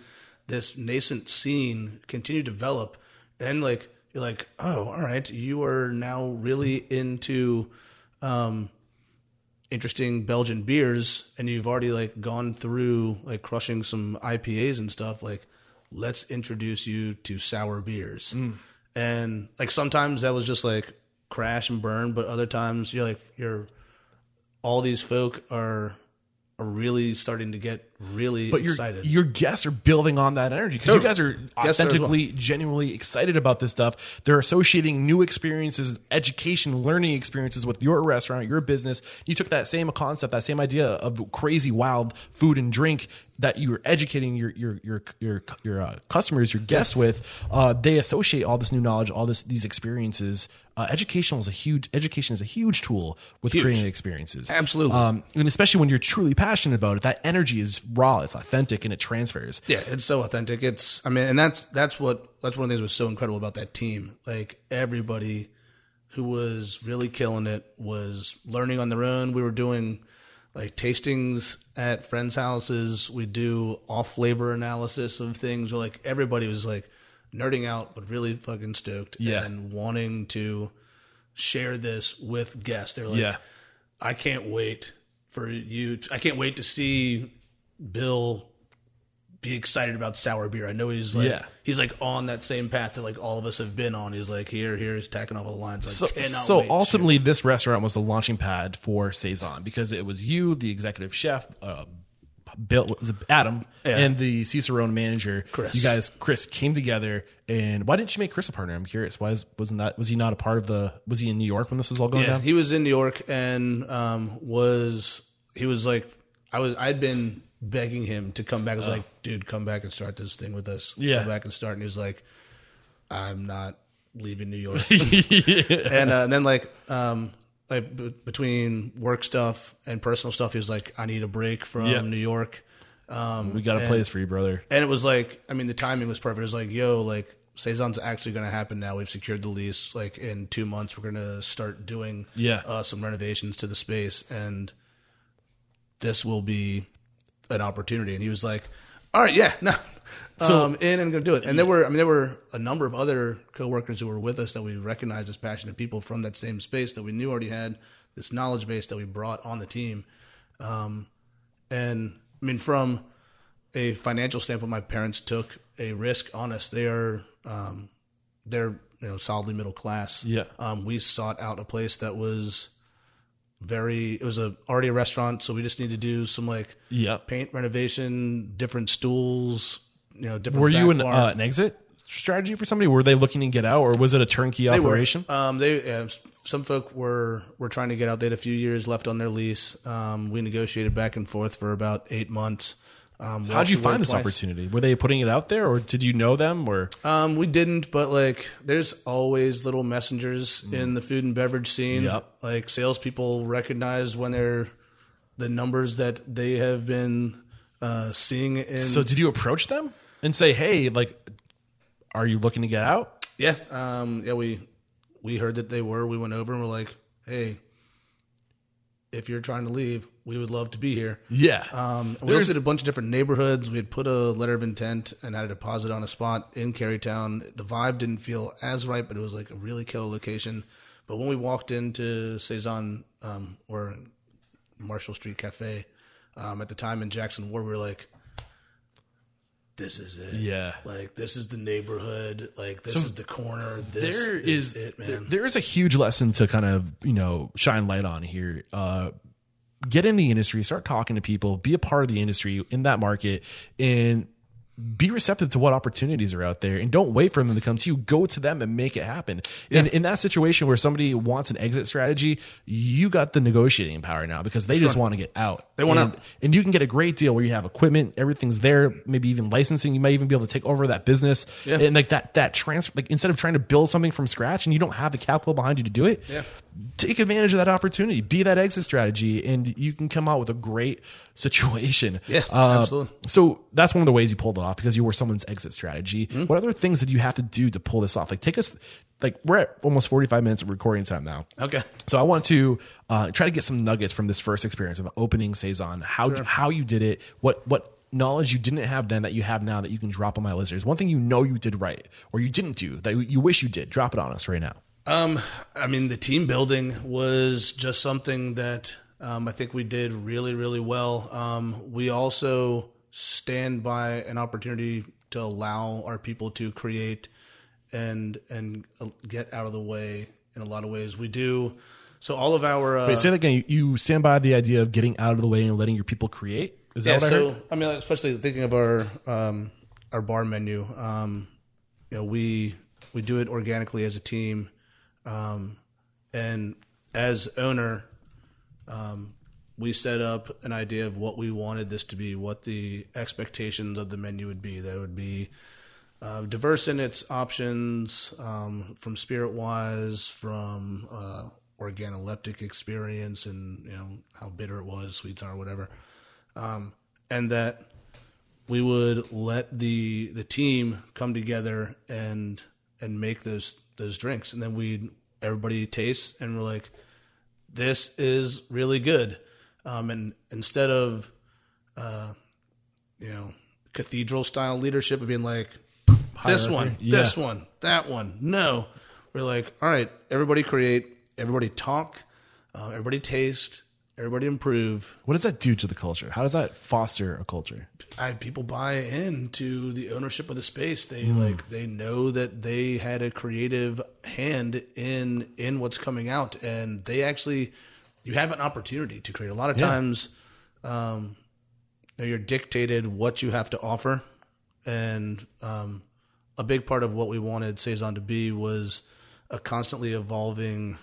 [SPEAKER 2] this nascent scene continue to develop, and like, you're like, oh, all right, you are now really into um, interesting Belgian beers and you've already like gone through like crushing some IPAs and stuff. Like, let's introduce you to sour beers. And like sometimes that was just like crash and burn, but other times you're like you're all these folk are are really starting to get really
[SPEAKER 1] but your
[SPEAKER 2] excited.
[SPEAKER 1] your guests are building on that energy because you guys are
[SPEAKER 2] Guests are well.
[SPEAKER 1] authentically, genuinely excited about this stuff. They're associating new experiences, education, learning experiences with your restaurant, your business. You took that same concept, that same idea of crazy, wild food and drink that you're educating your your your your your uh, customers, your guests with. Uh, they associate all this new knowledge, all this these experiences. Uh, educational is a huge education is a huge tool with creating experiences.
[SPEAKER 2] Absolutely.
[SPEAKER 1] Um, and especially when you're truly passionate about it, that energy is raw, it's authentic, and it transfers.
[SPEAKER 2] Yeah, it's so authentic. It's I mean, and that's that's what that's one of the things that was so incredible about that team. Like everybody who was really killing it was learning on their own. We were doing like tastings at friends' houses. We do off flavor analysis of things. Like everybody was like nerding out, but really fucking stoked
[SPEAKER 1] Yeah.
[SPEAKER 2] and wanting to share this with guests. They're like,
[SPEAKER 1] Yeah.
[SPEAKER 2] I can't wait for you. To, I can't wait to see Bill be excited about sour beer. I know he's like
[SPEAKER 1] Yeah.
[SPEAKER 2] he's like on that same path that like all of us have been on. He's like here, here, he's tacking off all the lines.
[SPEAKER 1] So,
[SPEAKER 2] Like,
[SPEAKER 1] so
[SPEAKER 2] wait.
[SPEAKER 1] ultimately, this restaurant was the launching pad for Saison because it was you, the executive chef, uh, Bill, was Adam,
[SPEAKER 2] Yeah.
[SPEAKER 1] and the Cicerone manager.
[SPEAKER 2] Chris.
[SPEAKER 1] You guys, Chris, came together. And why didn't you make Chris a partner? I'm curious. Why is, wasn't that? Was he not a part of the? Was he in New York when this was all going
[SPEAKER 2] yeah,
[SPEAKER 1] down?
[SPEAKER 2] he was in New York and um, was he was like I was I'd been begging him to come back. I was like, dude, come back and start this thing with us.
[SPEAKER 1] Oh. Yeah.
[SPEAKER 2] come back and start. And he was like, I'm not leaving New York. and, uh, and then like um like b- between work stuff and personal stuff he was like i need a break from
[SPEAKER 1] Yeah.
[SPEAKER 2] new york Um,
[SPEAKER 1] we got a place for you, brother.
[SPEAKER 2] and it was like i mean the timing was perfect it was like yo like Saison's actually going to happen now. We've secured the lease. Like in two months, we're going to start doing
[SPEAKER 1] Yeah.
[SPEAKER 2] uh, some renovations to the space, and this will be an opportunity. And he was like, "All right, yeah, no."
[SPEAKER 1] So-
[SPEAKER 2] um, in and to do it, and there were, I mean, there were a number of other coworkers who were with us that we recognized as passionate people from that same space that we knew already had this knowledge base that we brought on the team. Um, and I mean, from a financial standpoint, my parents took a risk on us. They are um, they're you know solidly middle class.
[SPEAKER 1] Yeah.
[SPEAKER 2] Um, we sought out a place that was very. It was a already a restaurant, so we just need to do some like
[SPEAKER 1] Yeah.
[SPEAKER 2] paint renovation, different stools. You know, different.
[SPEAKER 1] Were you an, uh, an exit strategy for somebody? Were they looking to get out, or was it a turnkey
[SPEAKER 2] They were.
[SPEAKER 1] operation?
[SPEAKER 2] Um, they uh, some folk were were trying to get out. They had a few years left on their lease. Um, we negotiated back and forth for about eight months. Um, we
[SPEAKER 1] How'd you find this
[SPEAKER 2] twice.
[SPEAKER 1] opportunity? Were they putting it out there, or did you know them? Or
[SPEAKER 2] Um, we didn't, but like, there's always little messengers in the food and beverage scene.
[SPEAKER 1] Yep.
[SPEAKER 2] Like, salespeople recognize when they're the numbers that they have been uh, seeing in.
[SPEAKER 1] so, did you approach them and say, "Hey, like, are you looking to get out?"
[SPEAKER 2] yeah, um, yeah, we we heard that they were. We went over and we're like, hey, if you're trying to leave, we would love to be here.
[SPEAKER 1] Yeah.
[SPEAKER 2] Um, we
[SPEAKER 1] There's-
[SPEAKER 2] looked at a bunch of different neighborhoods. We had put a letter of intent and had a deposit on a spot in Carytown. The vibe didn't feel as right, but it was like a really killer location. But when we walked into Saison um, or Marshall Street Cafe um, at the time in Jackson Ward, we were like, "This is it.
[SPEAKER 1] Yeah.
[SPEAKER 2] like this is the neighborhood. Like this is the corner. This
[SPEAKER 1] there
[SPEAKER 2] is,
[SPEAKER 1] is,
[SPEAKER 2] it, man."
[SPEAKER 1] there is a huge lesson to kind of you know shine light on here uh get in the industry start talking to people be a part of the industry in that market and be receptive to what opportunities are out there and don't wait for them to come to you go to them and make it happen and in that situation where somebody wants an exit strategy you got the negotiating power now because they just want to get out
[SPEAKER 2] They want
[SPEAKER 1] and,
[SPEAKER 2] out.
[SPEAKER 1] and you can get a great deal where you have equipment everything's there maybe even licensing you might even be able to take over that business
[SPEAKER 2] Yeah.
[SPEAKER 1] and like that that transfer like instead of trying to build something from scratch and you don't have the capital behind you to do it
[SPEAKER 2] Yeah.
[SPEAKER 1] take advantage of that opportunity be that exit strategy and you can come out with a great situation
[SPEAKER 2] Yeah,
[SPEAKER 1] Uh,
[SPEAKER 2] absolutely.
[SPEAKER 1] so that's one of the ways you pulled it off because you were someone's exit strategy
[SPEAKER 2] Mm-hmm.
[SPEAKER 1] what other things did you have to do to pull this off like take us like we're at almost 45 minutes of recording time now
[SPEAKER 2] okay.
[SPEAKER 1] so I want to uh, try to get some nuggets from this first experience of opening Saison. How how you did it? What what knowledge you didn't have then that you have now that you can drop on my listeners? One thing you know you did right or you didn't do that you wish you did. Drop it on us right now.
[SPEAKER 2] Um, I mean, the team building was just something that um, I think we did really, really well. Um, we also stand by an opportunity to allow our people to create and and uh, get out of the way in a lot of ways. We do. So all of our uh,
[SPEAKER 1] Wait, say that again. You, you stand by the idea of getting out of the way and letting your people create. Is that
[SPEAKER 2] yeah,
[SPEAKER 1] what I
[SPEAKER 2] so
[SPEAKER 1] heard?
[SPEAKER 2] I mean, especially thinking of our um, our bar menu, um, you know, we we do it organically as a team, um, and as owner, um, we set up an idea of what we wanted this to be, what the expectations of the menu would be. That would be uh, diverse in its options, um, from spirit wise, from uh, organoleptic experience, and you know how bitter it was, sweets sour, whatever. Um, and that we would let the the team come together and and make those those drinks, and then we everybody tastes, and we're like, this is really good, um, and instead of uh, you know cathedral style leadership of being like this one,
[SPEAKER 1] Yeah.
[SPEAKER 2] this one, that one, no, we're like, all right, everybody create, everybody talk, uh, everybody taste, everybody improve.
[SPEAKER 1] What does that do to the culture? How does that foster a culture?
[SPEAKER 2] I, people buy into the ownership of the space. They
[SPEAKER 1] Hmm.
[SPEAKER 2] like they know that they had a creative hand in in what's coming out, and they actually you have an opportunity to create. A lot of times, um, you're dictated what you have to offer, and um, a big part of what we wanted Saison to be was a constantly evolving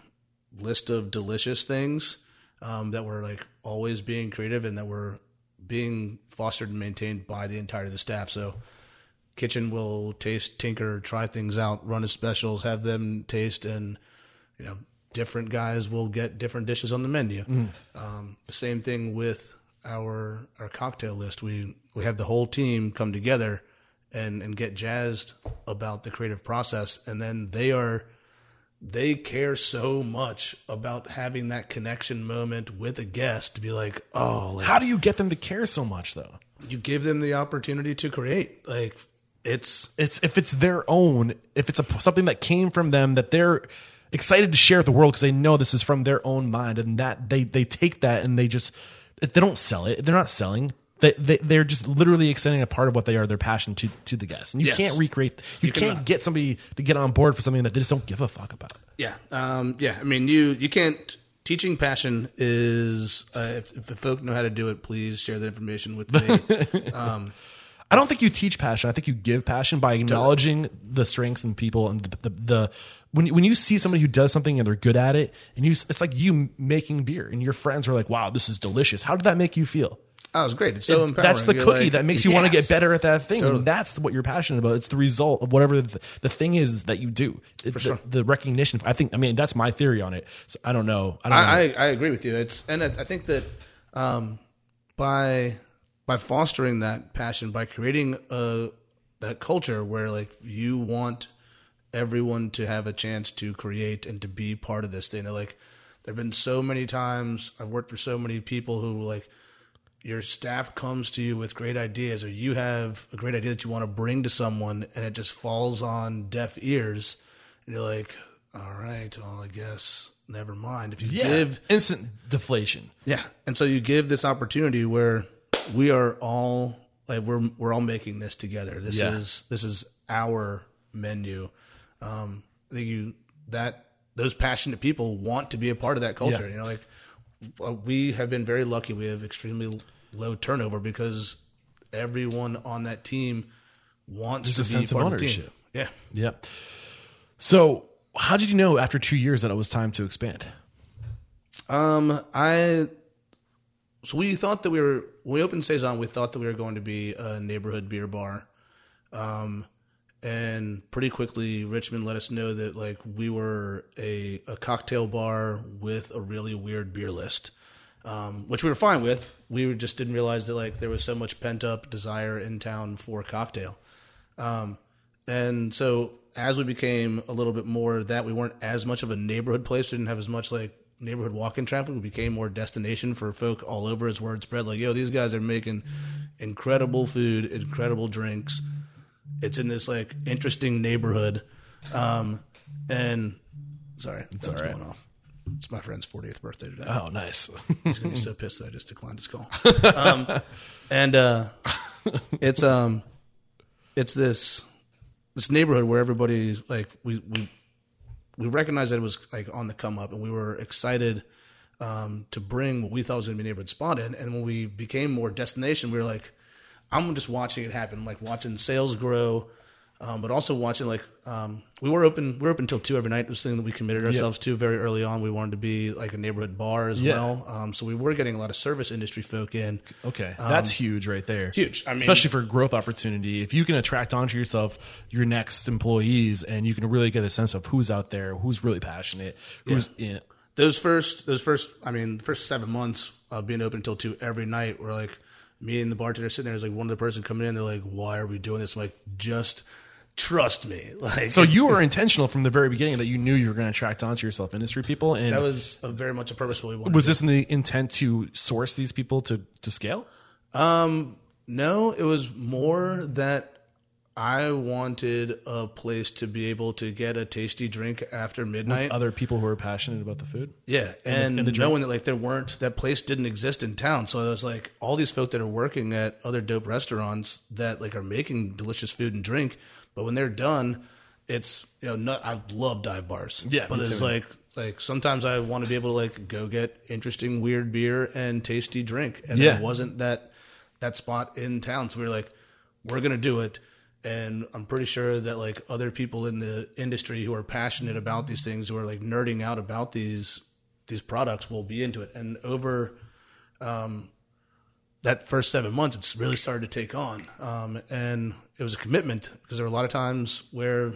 [SPEAKER 2] list of delicious things um, that were like always being creative and that were being fostered and maintained by the entirety of the staff. So, kitchen will taste, tinker, try things out, run as specials, have them taste, and you know, different guys will get different dishes on the menu. Um, the same thing with our our cocktail list. We we have the whole team come together and and get jazzed about the creative process, and then they are they care so much about having that connection moment with a guest to be like, oh, like,
[SPEAKER 1] How do you get them to care so much though?
[SPEAKER 2] you give them the opportunity to create. Like it's
[SPEAKER 1] It's if it's their own, if it's a, something that came from them that they're excited to share with the world because they know this is from their own mind and that they they take that and they just they don't sell it. They're not selling. They, they they're just literally extending a part of what they are, their passion to to the guests, and you
[SPEAKER 2] Yes.
[SPEAKER 1] can't recreate. You, can't
[SPEAKER 2] cannot.
[SPEAKER 1] get somebody to get on board for something that they just don't give a fuck about.
[SPEAKER 2] yeah, um, yeah. I mean, you you can't. Teaching passion is uh, if, if folk know how to do it, please share that information with me.
[SPEAKER 1] I don't think you teach passion. I think you give passion by acknowledging the strengths and people and the, the, the when you- when you see somebody who does something and they're good at it, and you it's like you making beer, and your friends are like, "Wow, this is delicious." How did that make you feel?
[SPEAKER 2] Oh, it's great. It's so empowering.
[SPEAKER 1] That's the
[SPEAKER 2] You're
[SPEAKER 1] cookie
[SPEAKER 2] like,
[SPEAKER 1] that makes you want to get better at that thing.
[SPEAKER 2] Totally.
[SPEAKER 1] And that's what you're passionate about. It's the result of whatever the, the thing is that you do. For
[SPEAKER 2] sure.
[SPEAKER 1] The, the recognition. I think. I mean, that's my theory on it. So I don't know. I don't know.
[SPEAKER 2] I, I, I agree with you. It's and I, I think that um, by by fostering that passion, by creating a that culture where like you want everyone to have a chance to create and to be part of this thing. They're like, there've been so many times I've worked for so many people who like your staff comes to you with great ideas or you have a great idea that you want to bring to someone and it just falls on deaf ears and you're like all right well i guess never mind if you
[SPEAKER 1] yeah.
[SPEAKER 2] give
[SPEAKER 1] instant deflation.
[SPEAKER 2] yeah and so you give this opportunity where we are all like we're we're all making this together this
[SPEAKER 1] Yeah.
[SPEAKER 2] is this is our menu um i think you that those passionate people want to be a part of that culture
[SPEAKER 1] Yeah.
[SPEAKER 2] you know like we have been very lucky we have extremely low turnover because everyone on that team wants
[SPEAKER 1] There's
[SPEAKER 2] to be part of the team yeah
[SPEAKER 1] Yeah. So how did you know after two years that it was time to expand?
[SPEAKER 2] Um, I so we thought that we were when we opened saison. We thought that we were going to be a neighborhood beer bar, um, and pretty quickly Richmond let us know that like we were a a cocktail bar with a really weird beer list, um, which we were fine with. We just didn't realize that like there was so much pent up desire in town for cocktail. Um, and so as we became a little bit more that we weren't as much of a neighborhood place, we didn't have as much like neighborhood walk-in traffic. We became more destination for folk all over as word spread. Like, yo, these guys are making incredible food, incredible drinks. It's in this like interesting neighborhood. Um, and sorry, that's
[SPEAKER 1] all right.
[SPEAKER 2] going off. It's my friend's 40th birthday today.
[SPEAKER 1] Oh, nice.
[SPEAKER 2] He's gonna be so pissed that I just declined his call. Um, and uh, it's um, it's this this neighborhood where everybody's like we we we recognized that it was like on the come up, and we were excited um, to bring what we thought was going to be neighborhood spot in. And when we became more destination, we were like, I'm just watching it happen, like watching sales grow. Um, but also watching like um, we were open we were open until two every night. It was something that we committed ourselves to very early on. We wanted to be like a neighborhood bar as
[SPEAKER 1] Yeah.
[SPEAKER 2] well. Um, so we were getting a lot of service industry folk in.
[SPEAKER 1] Okay, that's huge right there.
[SPEAKER 2] huge. I mean-
[SPEAKER 1] especially for growth opportunity. If you can attract onto yourself your next employees, and you can really get a sense of who's out there, who's really passionate, who's in.
[SPEAKER 2] those first those first I mean the first seven months of being open until two every night were like me and the bartender sitting there is like one of the person coming in they're like why are we doing this I'm like just trust me like
[SPEAKER 1] So you were intentional from the very beginning that you knew you were going to attract onto yourself industry people, and
[SPEAKER 2] that was a very much a purposeful we
[SPEAKER 1] was this in the intent to source these people to to scale?
[SPEAKER 2] um no it was more that I wanted a place to be able to get a tasty drink after midnight
[SPEAKER 1] Other people who are passionate about the food.
[SPEAKER 2] Yeah, and,
[SPEAKER 1] and the drink.
[SPEAKER 2] knowing that like there weren't that place didn't exist in town, so it was like all these folk that are working at other dope restaurants that like are making delicious food and drink, but when they're done, it's you know not, I love dive bars,
[SPEAKER 1] Yeah,
[SPEAKER 2] but it's
[SPEAKER 1] too.
[SPEAKER 2] like like sometimes I want to be able to like go get interesting weird beer and tasty drink, and
[SPEAKER 1] Yeah.
[SPEAKER 2] there wasn't that that spot in town, so we were like we're gonna do it. And I'm pretty sure that like other people in the industry who are passionate about these things, who are like nerding out about these these products, will be into it. And over um, that first seven months, it's really started to take on. Um, and it was a commitment because there were a lot of times where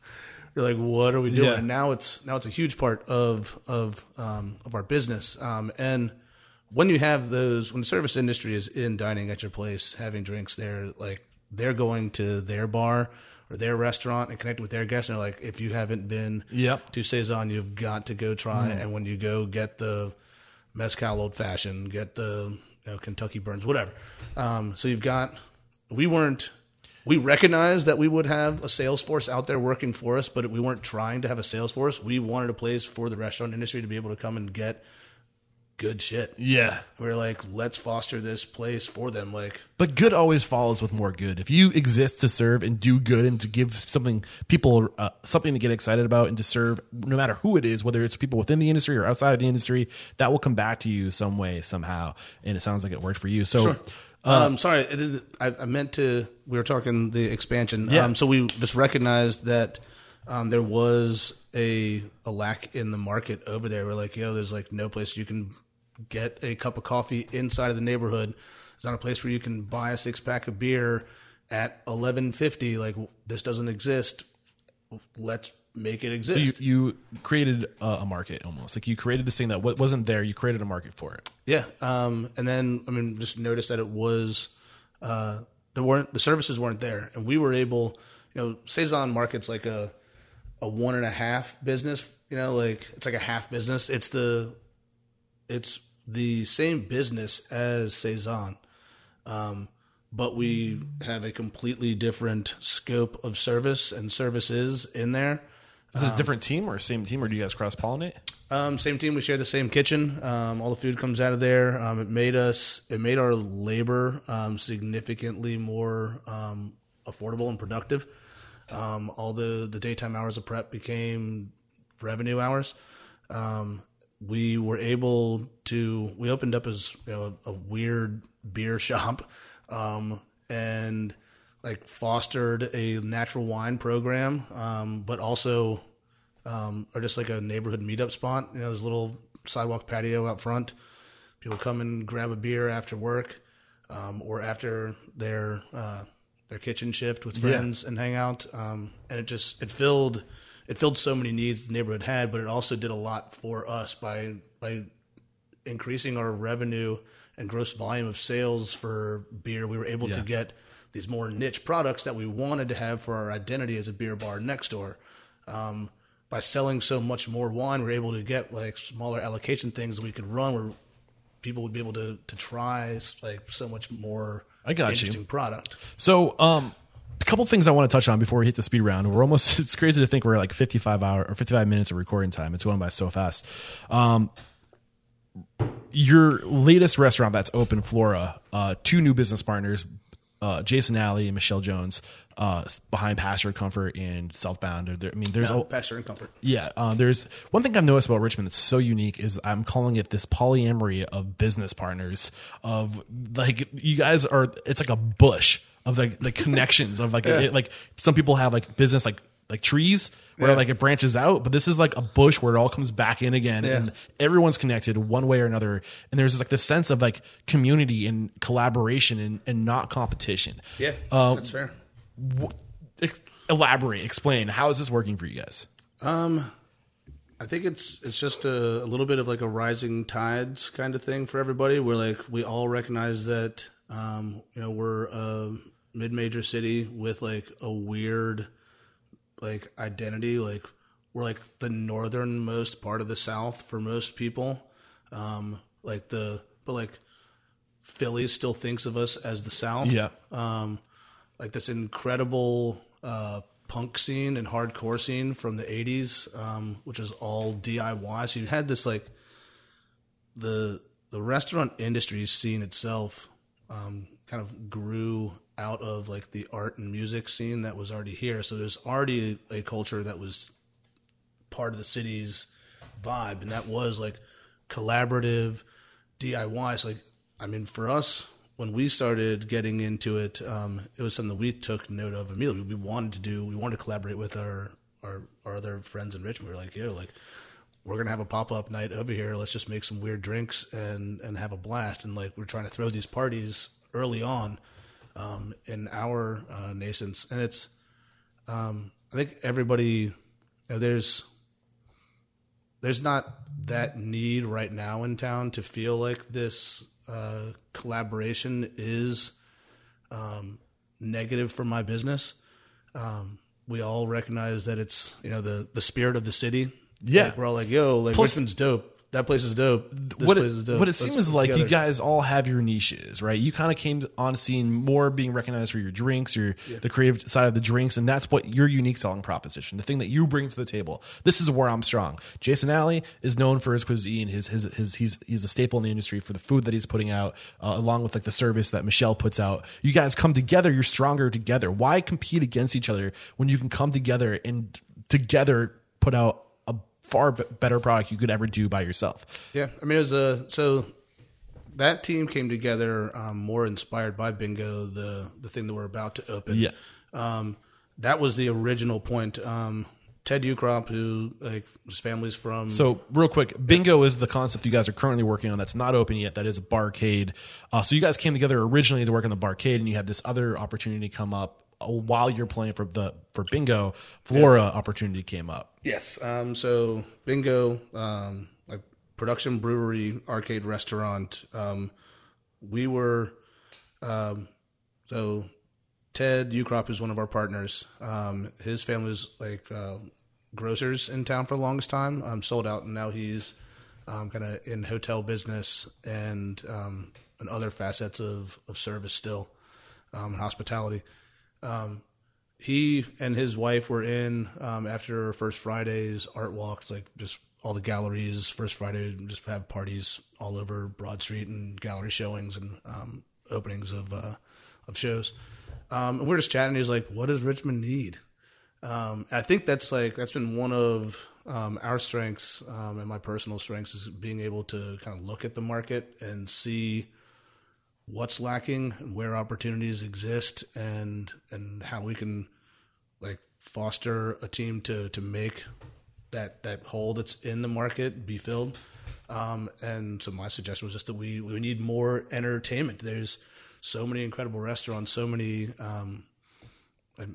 [SPEAKER 2] you're like, "What are we doing?"
[SPEAKER 1] Yeah.
[SPEAKER 2] And now it's now it's a huge part of of um, of our business. Um, and when you have those, when the service industry is in dining at your place, having drinks there, like they're going to their bar or their restaurant and connecting with their guests. And they're like, if you haven't been
[SPEAKER 1] Yep.
[SPEAKER 2] to Saison, you've got to go try.
[SPEAKER 1] Mm.
[SPEAKER 2] And when you go, get the mezcal old fashioned, get the know, Kentucky Burns, whatever. Um, so you've got. We weren't. We recognized that we would have a sales force out there working for us, but we weren't trying to have a sales force. We wanted a place for the restaurant industry to be able to come and get good shit.
[SPEAKER 1] Yeah.
[SPEAKER 2] We are like, let's foster this place for them. Like,
[SPEAKER 1] But good always follows with more good. If you exist to serve and do good and to give something people uh, something to get excited about and to serve, no matter who it is, whether it's people within the industry or outside of the industry, that will come back to you some way somehow. And it sounds like it worked for you. So.
[SPEAKER 2] Sure. um, sorry, it- I, I meant to. We were talking the expansion.
[SPEAKER 1] Yeah.
[SPEAKER 2] Um, so we just recognized that um, there was a a lack in the market over there. We're like, yo, there's like no place you can get a cup of coffee inside of the neighborhood. There's not a place where you can buy a six pack of beer at eleven fifty. Like this doesn't exist. Let's make it
[SPEAKER 1] you,
[SPEAKER 2] exist.
[SPEAKER 1] you created a, market almost like you created this thing that wasn't there. You created a market for it.
[SPEAKER 2] Yeah, um, and then I mean, just notice that it was uh, there weren't the services weren't there, and we were able, you know, Saison markets like a a one and a half business. You know, like it's like a half business. It's the it's the same business as Saison, um, but we have a completely different scope of service and services in there.
[SPEAKER 1] Is it a different team or same team, or do you guys cross pollinate?
[SPEAKER 2] Um, same team. We share the same kitchen. Um, all the food comes out of there. Um, it made us. It made our labor um, significantly more um, affordable and productive. Um, all the the daytime hours of prep became revenue hours. We were able to. We opened up as you know a weird beer shop, um, and like fostered a natural wine program, um, but also um, or just like a neighborhood meetup spot. You know, there's a little sidewalk patio out front. People come and grab a beer after work, um, or after their uh, their kitchen shift with friends and hang out. Um, and it just it filled it filled so many needs the neighborhood had, but it also did a lot for us by by increasing our revenue and gross volume of sales for beer. We were able to get these more niche products that we wanted to have for our identity as a beer bar next door. Um, by selling so much more wine, we're able to get like smaller allocation things that we could run where people would be able to to try like so much more
[SPEAKER 1] I got you.
[SPEAKER 2] interesting product.
[SPEAKER 1] So, um, a couple things I want to touch on before we hit the speed round. We're almost, it's crazy to think we're like 55 hour or 55 minutes of recording time. It's going by so fast. Um, your latest restaurant that's open, Flora, uh, two new business partners, uh, Jason Alley and Michelle Jones, uh, behind Pasture Comfort and Southbound. There- I mean, there's
[SPEAKER 2] Oh,
[SPEAKER 1] a,
[SPEAKER 2] pasture and comfort.
[SPEAKER 1] yeah, uh, there's one thing I've noticed about Richmond that's so unique is I'm calling it this polyamory of business partners. Of like you guys are, it's like a bush of like the connections of like it, like some people have like business like like trees where like it branches out, but this is like a bush where it all comes back in again, and everyone's connected one way or another. And there's like this sense of like community and collaboration and, and not competition.
[SPEAKER 2] Yeah,
[SPEAKER 1] Um,
[SPEAKER 2] that's fair.
[SPEAKER 1] Wh- ex- elaborate, explain how is this working for you guys?
[SPEAKER 2] Um, I think it's it's just a, a little bit of like a rising tides kind of thing for everybody. Where like we all recognize that um, you know we're a mid major city with like a weird like identity. Like we're like the northernmost part of the South for most people. Um, like the but like Philly still thinks of us as the South
[SPEAKER 1] Yeah.
[SPEAKER 2] um, like this incredible uh, punk scene and hardcore scene from the 80s, um, which is all DIY. So you had this like the the restaurant industry scene itself um, kind of grew out of like the art and music scene that was already here. So there's already a culture that was part of the city's vibe, and that was like collaborative DIY. So like, I mean, for us, when we started getting into it, um, it was something that we took note of immediately. We wanted to do, we wanted to collaborate with our our, our other friends in Richmond. We were like, yo, like we're gonna have a pop up night over here. Let's just make some weird drinks and and have a blast. And like we're trying to throw these parties early on um, in our uh, nascence, and it's um, I think everybody you know, there's there's not that need right now in town to feel like this uh, collaboration is um, negative for my business. um, we all recognize that it's you know the the spirit of the city.
[SPEAKER 1] Yeah.
[SPEAKER 2] Like, we're all like, yo, like
[SPEAKER 1] Plus-
[SPEAKER 2] Richmond's dope. That place is dope. This
[SPEAKER 1] what
[SPEAKER 2] place
[SPEAKER 1] it,
[SPEAKER 2] is dope.
[SPEAKER 1] what it
[SPEAKER 2] Let's
[SPEAKER 1] seems like you guys all have your niches, right? You kind of came on scene more being recognized for your drinks, your the creative side of the drinks, and that's what your unique selling proposition, the thing that you bring to the table. This is where I'm strong. Jason Alley is known for his cuisine, his his his he's he's a staple in the industry for the food that he's putting out, uh, along with like the service that Michelle puts out. You guys come together, you're stronger together. Why compete against each other when you can come together and together put out far b- better product you could ever do by yourself?
[SPEAKER 2] Yeah, I mean, it was a so that team came together um, more inspired by Bingo, the the thing that we're about to open.
[SPEAKER 1] Yeah.
[SPEAKER 2] um, that was the original point. Um, Ted Ukrop, who like his family's from.
[SPEAKER 1] So, real quick, Bingo is the concept you guys are currently working on that's not open yet. That is a barcade. Uh, so, you guys came together originally to work on the barcade, and you had this other opportunity come up while you're playing for the for Bingo. Flora opportunity came up.
[SPEAKER 2] Yes. Um, so Bingo, um, like production brewery, arcade restaurant. Um, we were, um, so Ted Ukrop is one of our partners. Um, his family was like uh, grocers in town for the longest time. Um, sold out, and now he's um, kind of in hotel business and um, and other facets of of service still, um, and hospitality he and his wife were in um, after First Friday's art walk, like just all the galleries. First Friday, just have parties all over Broad Street and gallery showings and um, openings of uh, of shows. Um, and we're just chatting. He's like, "What does Richmond need?" Um, I think that's like that's been one of um, our strengths um, and my personal strengths is being able to kind of look at the market and see what's lacking and where opportunities exist and and how we can like foster a team to to make that that hole that's in the market be filled. Um, and so my suggestion was just that we we need more entertainment. There's so many incredible restaurants so many um,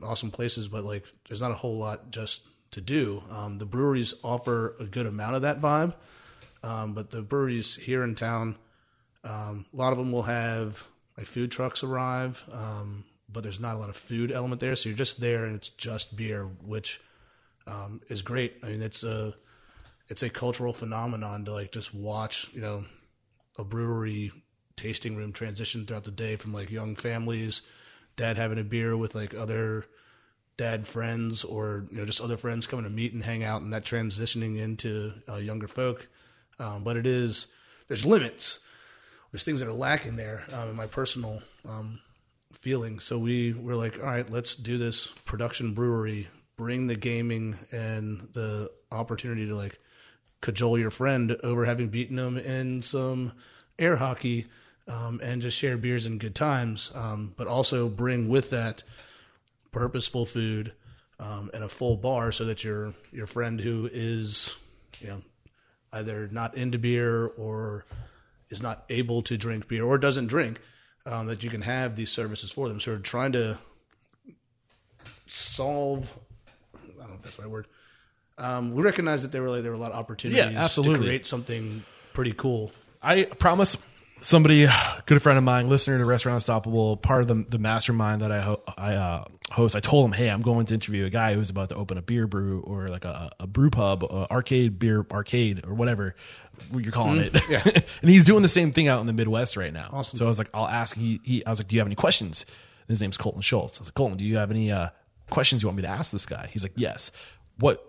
[SPEAKER 2] awesome places but like there's not a whole lot just to do. Um, the breweries offer a good amount of that vibe. Um, but the breweries here in town um, a lot of them will have like food trucks arrive, um, but there's not a lot of food element there. So you're just there and it's just beer, which um, is great. I mean, it's a it's a cultural phenomenon to like just watch, you know, a brewery tasting room transition throughout the day from like young families, dad having a beer with like other dad friends or you know just other friends coming to meet and hang out, and that transitioning into uh, younger folk. Um, but it is there's limits there's things that are lacking there um, in my personal um, feeling. So we were like, all right, let's do this production brewery, bring the gaming and the opportunity to like cajole your friend over having beaten them in some air hockey um, and just share beers and good times, um, but also bring with that purposeful food um, and a full bar so that your your friend who is you know either not into beer or is not able to drink beer or doesn't drink, um, that you can have these services for them. So we're trying to solve. I don't know if that's the right word. Um, we recognize that there were like, there were a lot of opportunities yeah,
[SPEAKER 1] absolutely.
[SPEAKER 2] to create something pretty cool.
[SPEAKER 1] I promise somebody, good friend of mine, listener to Restaurant Unstoppable, part of the, the mastermind that I, ho- I uh, host, I told him, hey, I'm going to interview a guy who's about to open a beer brew or like a, a brew pub, uh, arcade beer arcade or whatever you're calling it.
[SPEAKER 2] Yeah.
[SPEAKER 1] and he's doing the same thing out in the Midwest right now.
[SPEAKER 2] Awesome.
[SPEAKER 1] So I was like, I'll ask. He, he, I was like, do you have any questions? His name's Colton Schultz. I was like, Colton, do you have any uh, questions you want me to ask this guy? He's like, yes. What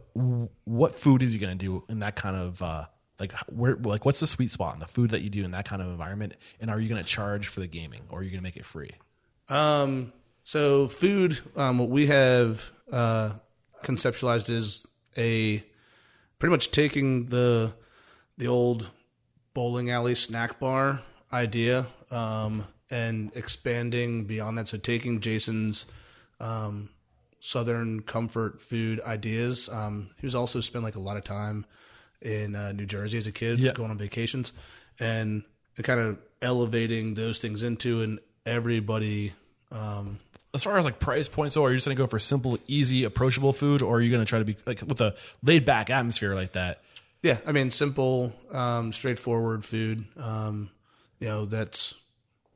[SPEAKER 1] what food is he going to do in that kind of uh, like where like what's the sweet spot in the food that you do in that kind of environment? And are you going to charge for the gaming or are you going to make it free?
[SPEAKER 2] Um, so food, um, what we have uh, conceptualized is a pretty much taking the the old bowling alley snack bar idea um, and expanding beyond that. So taking Jason's um, southern comfort food ideas. Um, also spent like a lot of time in uh, New Jersey as a kid,
[SPEAKER 1] Yeah.
[SPEAKER 2] going on vacations, and, and kind of elevating those things into and everybody. Um,
[SPEAKER 1] As far as like price points, though, are you just going to go for simple, easy, approachable food, or are you going to try to be like with a laid back atmosphere like that?
[SPEAKER 2] Yeah, I mean, simple, um, straightforward food. Um, you know, that's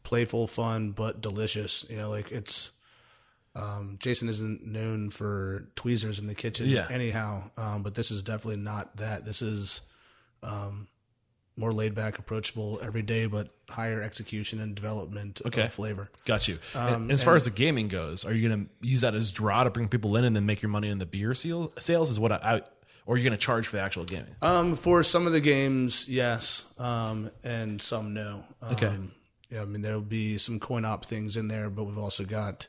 [SPEAKER 2] playful, fun, but delicious. You know, like it's um, Jason isn't known for tweezers in the kitchen,
[SPEAKER 1] Yeah.
[SPEAKER 2] anyhow. Um, but this is definitely not that. This is um, more laid back, approachable, every day, but higher execution and development
[SPEAKER 1] Okay.
[SPEAKER 2] of flavor.
[SPEAKER 1] Got you.
[SPEAKER 2] Um,
[SPEAKER 1] and, and as far as the gaming goes, are you going to use that as draw to bring people in and then make your money in the beer seal, sales? Is what I, I or are you going to charge for the actual gaming?
[SPEAKER 2] Um, for some of the games, yes, um, and some no. Um,
[SPEAKER 1] Okay.
[SPEAKER 2] Yeah, I mean there'll be some coin op things in there, but we've also got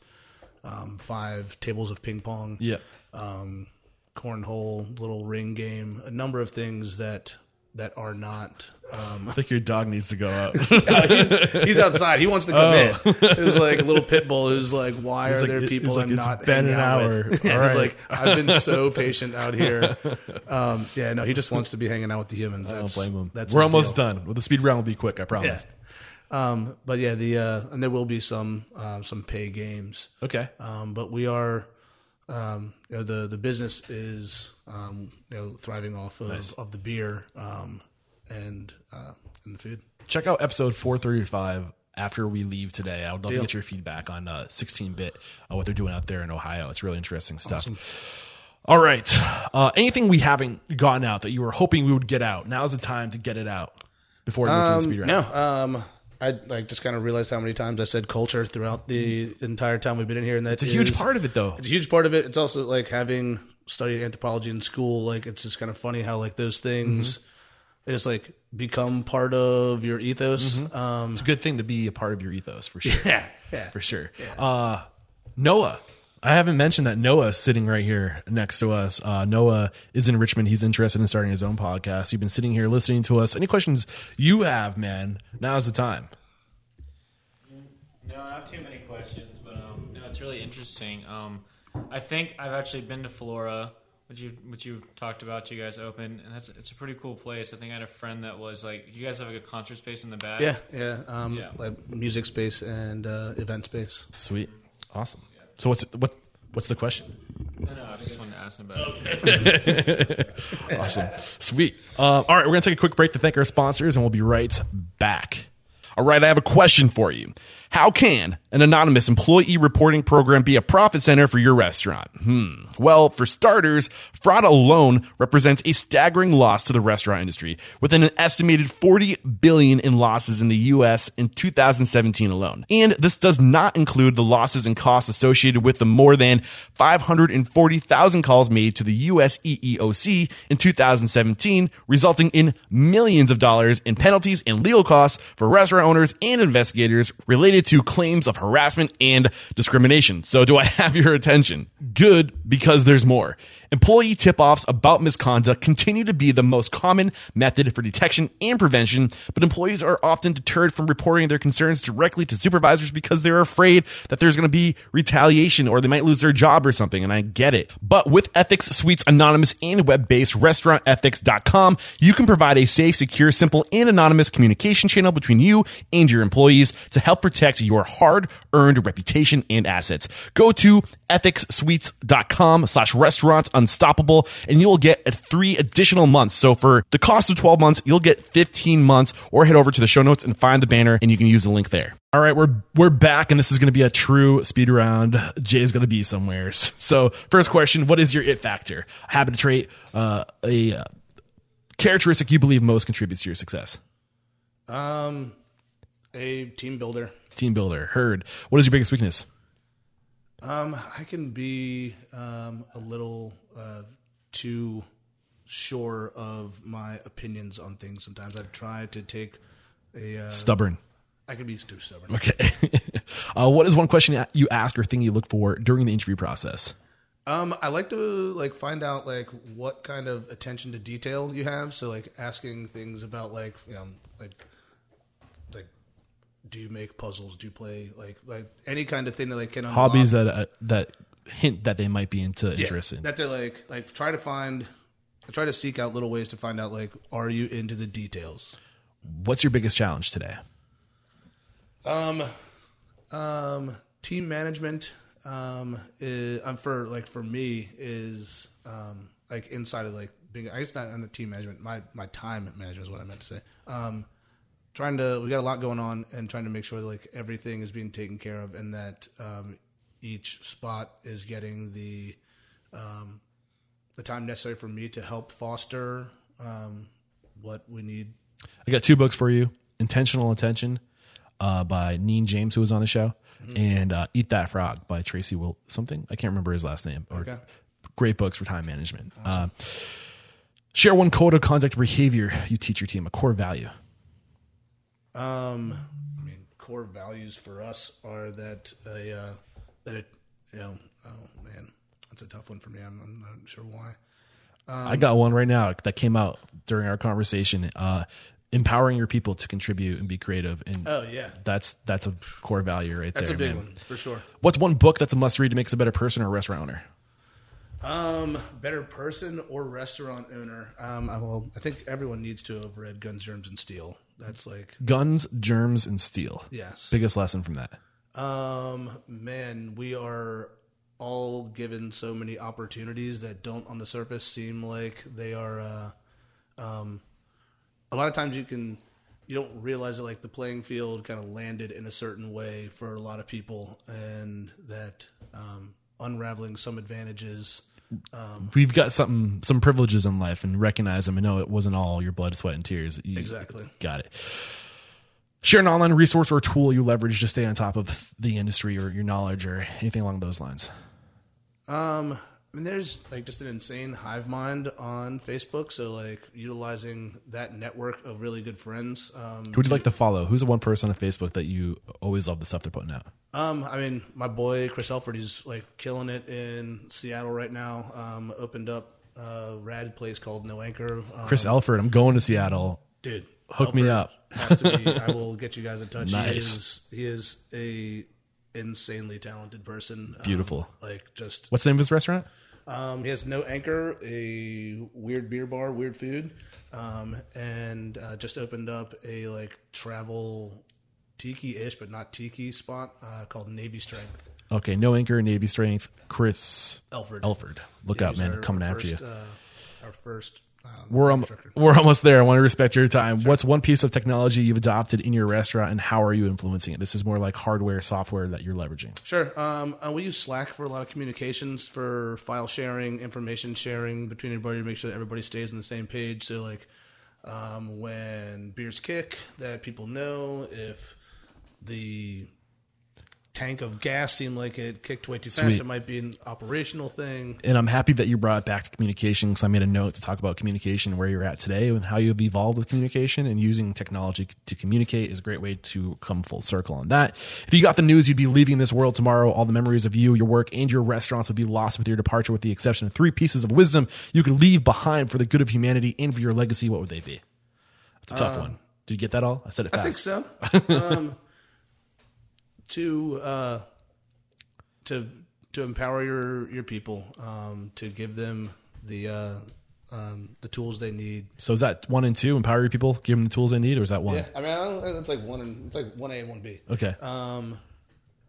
[SPEAKER 2] um, five tables of ping pong,
[SPEAKER 1] Yeah.
[SPEAKER 2] um, cornhole, little ring game, a number of things that that are not. Um,
[SPEAKER 1] I think your dog needs to go out.
[SPEAKER 2] he's, he's outside. He wants to come in. It was like a little pit bull who's like, "Why are
[SPEAKER 1] like-
[SPEAKER 2] there people
[SPEAKER 1] like,
[SPEAKER 2] I'm
[SPEAKER 1] it's
[SPEAKER 2] not
[SPEAKER 1] been an hour.
[SPEAKER 2] with?"
[SPEAKER 1] All right.
[SPEAKER 2] like, "I've been so patient out here." Um, yeah, no, he just wants to be hanging out with the humans.
[SPEAKER 1] I don't blame him.
[SPEAKER 2] That's
[SPEAKER 1] We're almost
[SPEAKER 2] deal.
[SPEAKER 1] done. Well, the speed round will be quick. I
[SPEAKER 2] Yeah. Um, but yeah, the uh, and there will be some um, some pay games.
[SPEAKER 1] Okay.
[SPEAKER 2] Um, but we are, um, you know, the the business is um, you know thriving off of, of the beer um, and uh, and the food.
[SPEAKER 1] Check out episode 435 after we leave today. I would love
[SPEAKER 2] Deal.
[SPEAKER 1] to get your feedback on uh, 16-bit, uh, what they're doing out there in Ohio. It's really interesting stuff. All right. Uh, anything we haven't gotten out that you were hoping we would get out? Now's the time to get it out before we go to the speed round.
[SPEAKER 2] No, um, I like just kind of realized how many times I said culture throughout the entire time we've been in here, and that's
[SPEAKER 1] It's a huge part of it, though.
[SPEAKER 2] It's a huge part of it. It's also like having studied anthropology in school. Like it's just kind of funny how like those things. They just like become part of your ethos. Um,
[SPEAKER 1] It's a good thing to be a part of your ethos for sure.
[SPEAKER 2] yeah, yeah.
[SPEAKER 1] for sure. Uh, Noah. I haven't mentioned that Noah's sitting right here next to us. Uh, Noah is in Richmond. He's interested in starting his own podcast. You've been sitting here listening to us. Any questions you have, man? Now's the time.
[SPEAKER 4] No, not have too many questions, but um, no, it's really interesting. Um, I think I've actually been to Flora, which you which you talked about. You guys open, and that's it's a pretty cool place. I think I had a friend that was like, you guys have like a concert space in the back.
[SPEAKER 2] Yeah, yeah. Um,
[SPEAKER 4] Yeah.
[SPEAKER 2] Like music space and uh, event space.
[SPEAKER 1] Sweet, awesome. So what's what what's the question?
[SPEAKER 4] No, no, I just wanted to ask him about it.
[SPEAKER 1] Awesome. Sweet. Um, all right, we're going to take a quick break to thank our sponsors, and we'll be right back. All right, I have a question for you. How can an anonymous employee reporting program be a profit center for your restaurant? Hmm. Well, for starters, fraud alone represents a staggering loss to the restaurant industry, with an estimated 40 billion in losses in the US in 2017 alone. And this does not include the losses and costs associated with the more than 540,000 calls made to the US EEOC in 2017, resulting in millions of dollars in penalties and legal costs for restaurant owners and investigators related to claims of harassment and discrimination. So do I have your attention? Good, because there's more. Employee tip-offs about misconduct continue to be the most common method for detection and prevention, but employees are often deterred from reporting their concerns directly to supervisors because they're afraid that there's going to be retaliation or they might lose their job or something, and I get it. But with Ethics Suite's anonymous and web-based restaurantethics.com, you can provide a safe, secure, simple, and anonymous communication channel between you and your employees to help protect your hard-earned reputation and assets. Go to ethicssuites.com slash restaurants unstoppable and you'll get three additional months. So for the cost of 12 months, you'll get 15 months or head over to the show notes and find the banner and you can use the link there. All right, we're we're back and this is going to be a true speed round. Jay's going to be somewhere. So, first question, what is your it factor? Habit, a trait, uh, a uh, characteristic you believe most contributes to your success?
[SPEAKER 2] Um, a team builder.
[SPEAKER 1] Team builder. Heard. What is your biggest weakness?
[SPEAKER 2] Um, I can be um, a little uh, too sure of my opinions on things. Sometimes I've tried to take a. Uh,
[SPEAKER 1] Stubborn.
[SPEAKER 2] I can be too stubborn.
[SPEAKER 1] Okay. uh, what is one question you ask or thing you look for during the interview process?
[SPEAKER 2] Um, I like to like find out like what kind of attention to detail you have. So like asking things about like you know like like do you make puzzles? Do you play like like any kind of thing that like can unlock-
[SPEAKER 1] Hobbies that uh, that hint that they might be into interest in.
[SPEAKER 2] that they're like like try to find I try to seek out little ways to find out like are you into the details.
[SPEAKER 1] What's your biggest challenge today?
[SPEAKER 2] Um, um, team management. Um, is, um, for like for me is um like inside of like being. I guess not under team management. My my time management is what I meant to say. Um, trying to we got a lot going on and trying to make sure that like everything is being taken care of and that um each spot is getting the um, the time necessary for me to help foster um, what we need.
[SPEAKER 1] I got two books for you: Intentional Attention uh, by Neen James, who was on the show, and uh, Eat That Frog by Tracy Will something. I can't remember his last name. Or,
[SPEAKER 2] Okay.
[SPEAKER 1] Great books for time management. Uh, share one code of conduct behavior you teach your team, a core value.
[SPEAKER 2] Um, I mean, core values for us are that a uh, that it you know oh man that's a tough one for me. I'm, I'm not sure why.
[SPEAKER 1] I got one right now that came out during our conversation. Uh, empowering your people to contribute and be creative, and
[SPEAKER 2] Oh yeah,
[SPEAKER 1] that's that's a core value right
[SPEAKER 2] that's
[SPEAKER 1] there.
[SPEAKER 2] a big
[SPEAKER 1] man.
[SPEAKER 2] one for sure.
[SPEAKER 1] What's one book that's a must read to make us a better person or a restaurant owner?
[SPEAKER 2] Um, better person or restaurant owner? Um, I, well, I think everyone needs to have read Guns, Germs, and Steel. That's like
[SPEAKER 1] Guns, germs, and steel.
[SPEAKER 2] yes.
[SPEAKER 1] Biggest lesson from that.
[SPEAKER 2] Um, man, we are all given so many opportunities that don't, on the surface, seem like they are. Uh, um, a lot of times you can, you don't realize that like the playing field kind of landed in a certain way for a lot of people, and that um, unraveling some advantages.
[SPEAKER 1] um, We've got something, some privileges in life, and recognize them. And know it wasn't all your blood, sweat, and tears. You-
[SPEAKER 2] Exactly.
[SPEAKER 1] Got it. Share an online resource or tool you leverage to stay on top of the industry or your knowledge or anything along those lines.
[SPEAKER 2] Um, I mean, there's like just an insane hive mind on Facebook. So like utilizing that network of really good friends. Um,
[SPEAKER 1] Who would you like to follow? Who's the one person on Facebook that you always love the stuff they're putting out?
[SPEAKER 2] Um, I mean, my boy Chris Elford, he's like killing it in Seattle right now. Um, opened up a rad place called No Anchor. Um,
[SPEAKER 1] Chris Elford, I'm going to Seattle.
[SPEAKER 2] dude,
[SPEAKER 1] hook me up.
[SPEAKER 2] has to be. I will get you guys in touch. He is he is a insanely talented person. Um,
[SPEAKER 1] Beautiful.
[SPEAKER 2] like just
[SPEAKER 1] What's the name of his restaurant?
[SPEAKER 2] um, he has no anchor, a weird beer bar, weird food, um, and uh, just opened up a like travel tiki-ish, but not tiki spot uh, called Navy Strength.
[SPEAKER 1] Okay, no anchor, Navy Strength, Chris
[SPEAKER 2] Elford.
[SPEAKER 1] Elford. Look
[SPEAKER 2] Yeah,
[SPEAKER 1] out, man, coming after
[SPEAKER 2] first,
[SPEAKER 1] you.
[SPEAKER 2] Uh, our first. Um,
[SPEAKER 1] We're um, we're almost there. I want to respect your time. What's one piece of technology you've adopted in your restaurant, and how are you influencing it? This is more like hardware, software that you're leveraging.
[SPEAKER 2] Sure. Um, uh, we use Slack for a lot of communications, for file sharing, information sharing between everybody to make sure that everybody stays on the same page. So, like, um, when beers kick, that people know if the tank of gas seemed like it kicked way too fast,
[SPEAKER 1] Sweet.
[SPEAKER 2] it might be an operational thing.
[SPEAKER 1] And I'm happy that you brought it back to communication because I made a note to talk about communication where you're at today and how you've evolved with communication and using technology to communicate is a great way to come full circle on that. If you got the news, you'd be leaving this world tomorrow. All the memories of you, your work, and your restaurants would be lost with your departure, with the exception of three pieces of wisdom you could leave behind for the good of humanity and for your legacy. What would they be? It's a tough one. Did you get that all? I said it
[SPEAKER 2] I think so. um, to uh, to to empower your your people, um, to give them the uh, um, the tools they need.
[SPEAKER 1] So is that one and two? Empower your people, give them the tools they need, or is that one?
[SPEAKER 2] Yeah, I mean, I don't, it's like one. and- It's like one A, and one B.
[SPEAKER 1] Okay.
[SPEAKER 2] Um,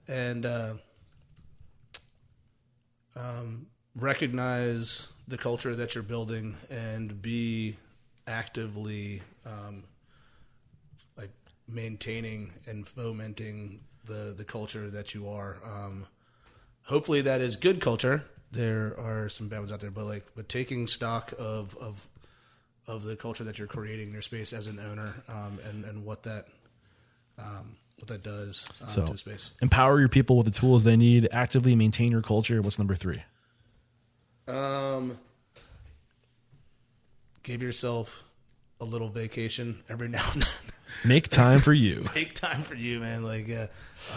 [SPEAKER 2] and uh, um, recognize the culture that you're building and be actively um, like maintaining and fomenting the the culture that you are. Um, hopefully, that is good culture. There are some bad ones out there, but like, but taking stock of of of the culture that you're creating in your space as an owner, um, and and what that um, what that does um,
[SPEAKER 1] So
[SPEAKER 2] to the space.
[SPEAKER 1] empower your people with the tools they need. Actively maintain your culture. What's number three?
[SPEAKER 2] Um, give yourself a little vacation every now and then.
[SPEAKER 1] Make time for you.
[SPEAKER 2] Make time for you, man. Like, uh,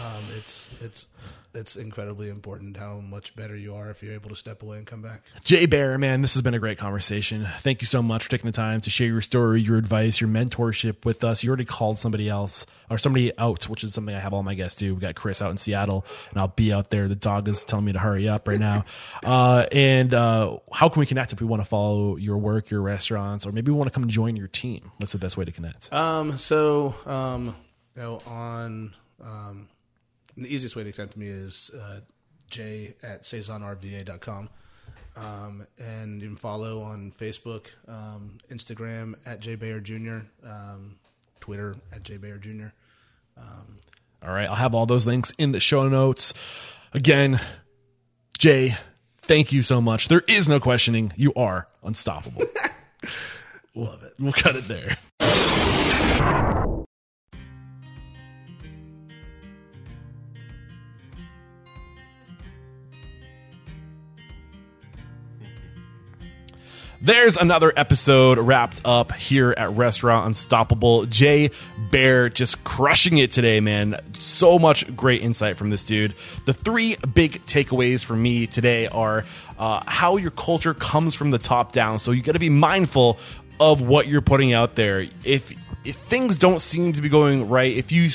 [SPEAKER 2] um, it's it's it's incredibly important how much better you are if you're able to step away and come back.
[SPEAKER 1] Jay Bayer, man, this has been a great conversation. Thank you so much for taking the time to share your story, your advice, your mentorship with us. You already called somebody else or somebody out, which is something I have all my guests do. We got Chris out in Seattle, and I'll be out there. The dog is telling me to hurry up right now. Uh, and uh, how can we connect if we want to follow your work, your restaurants, or maybe we want to come join your team? What's the best way to connect?
[SPEAKER 2] Um, so um, you know, on um, the easiest way to connect to me is uh, j at saisonrva.com. Um, and you can follow on Facebook, um, Instagram at J Bayer Jr., um, Twitter at J Bayer Jr.
[SPEAKER 1] All right, I'll have all those links in the show notes. Again, Jay, thank you so much. There is no questioning. You are unstoppable.
[SPEAKER 2] Love it.
[SPEAKER 1] we'll cut it there. There's another episode wrapped up here at Restaurant Unstoppable. Jay Bayer just crushing it today, man. So much great insight from this dude. The three big takeaways for me today are uh, how your culture comes from the top down. So you got to be mindful of what you're putting out there. If if things don't seem to be going right, if you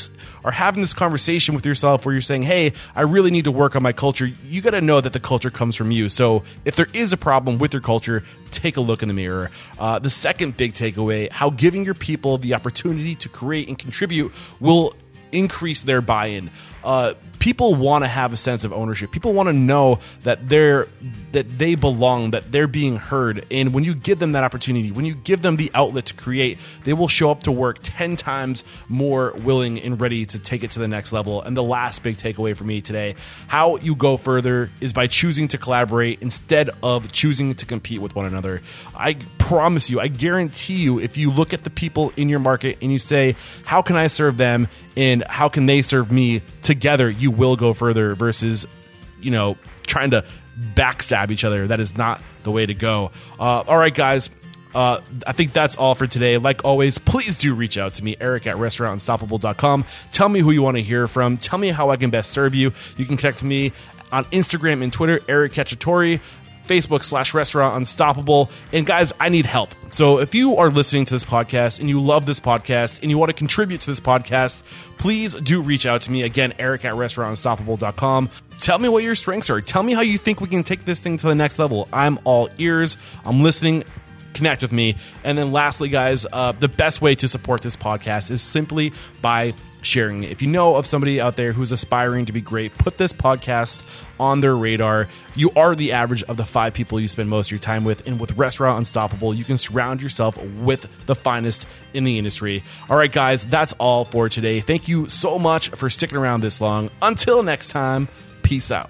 [SPEAKER 1] are having this conversation with yourself where you're saying, "Hey, I really need to work on my culture," you got to know that the culture comes from you. So if there is a problem with your culture, take a look in the mirror. Uh, the second big takeaway: how giving your people the opportunity to create and contribute will increase their buy-in. Uh, people want to have a sense of ownership. People want to know that they're that they belong, that they're being heard. And when you give them that opportunity, when you give them the outlet to create, they will show up to work 10 times more willing and ready to take it to the next level. And the last big takeaway for me today, how you go further is by choosing to collaborate instead of choosing to compete with one another. I promise you, I guarantee you if you look at the people in your market and you say, "How can I serve them?" and "How can they serve me?" Together, you will go further versus you know, trying to backstab each other. That is not the way to go. Uh, all right, guys. Uh, I think that's all for today. Like always, please do reach out to me, Eric at restaurantunstoppable.com. Tell me who you want to hear from. Tell me how I can best serve you. You can connect me on Instagram and Twitter, Eric Cacciatore. Facebook slash restaurant unstoppable. And guys, I need help. So if you are listening to this podcast and you love this podcast and you want to contribute to this podcast, please do reach out to me. Again, Eric at restaurantunstoppable.com. Tell me what your strengths are. Tell me how you think we can take this thing to the next level. I'm all ears. I'm listening connect with me. And then lastly, guys, uh, the best way to support this podcast is simply by sharing it. If you know of somebody out there who's aspiring to be great, put this podcast on their radar. You are the average of the five people you spend most of your time with. And with Restaurant Unstoppable, you can surround yourself with the finest in the industry. All right, guys, that's all for today. Thank you so much for sticking around this long. Until next time, peace out.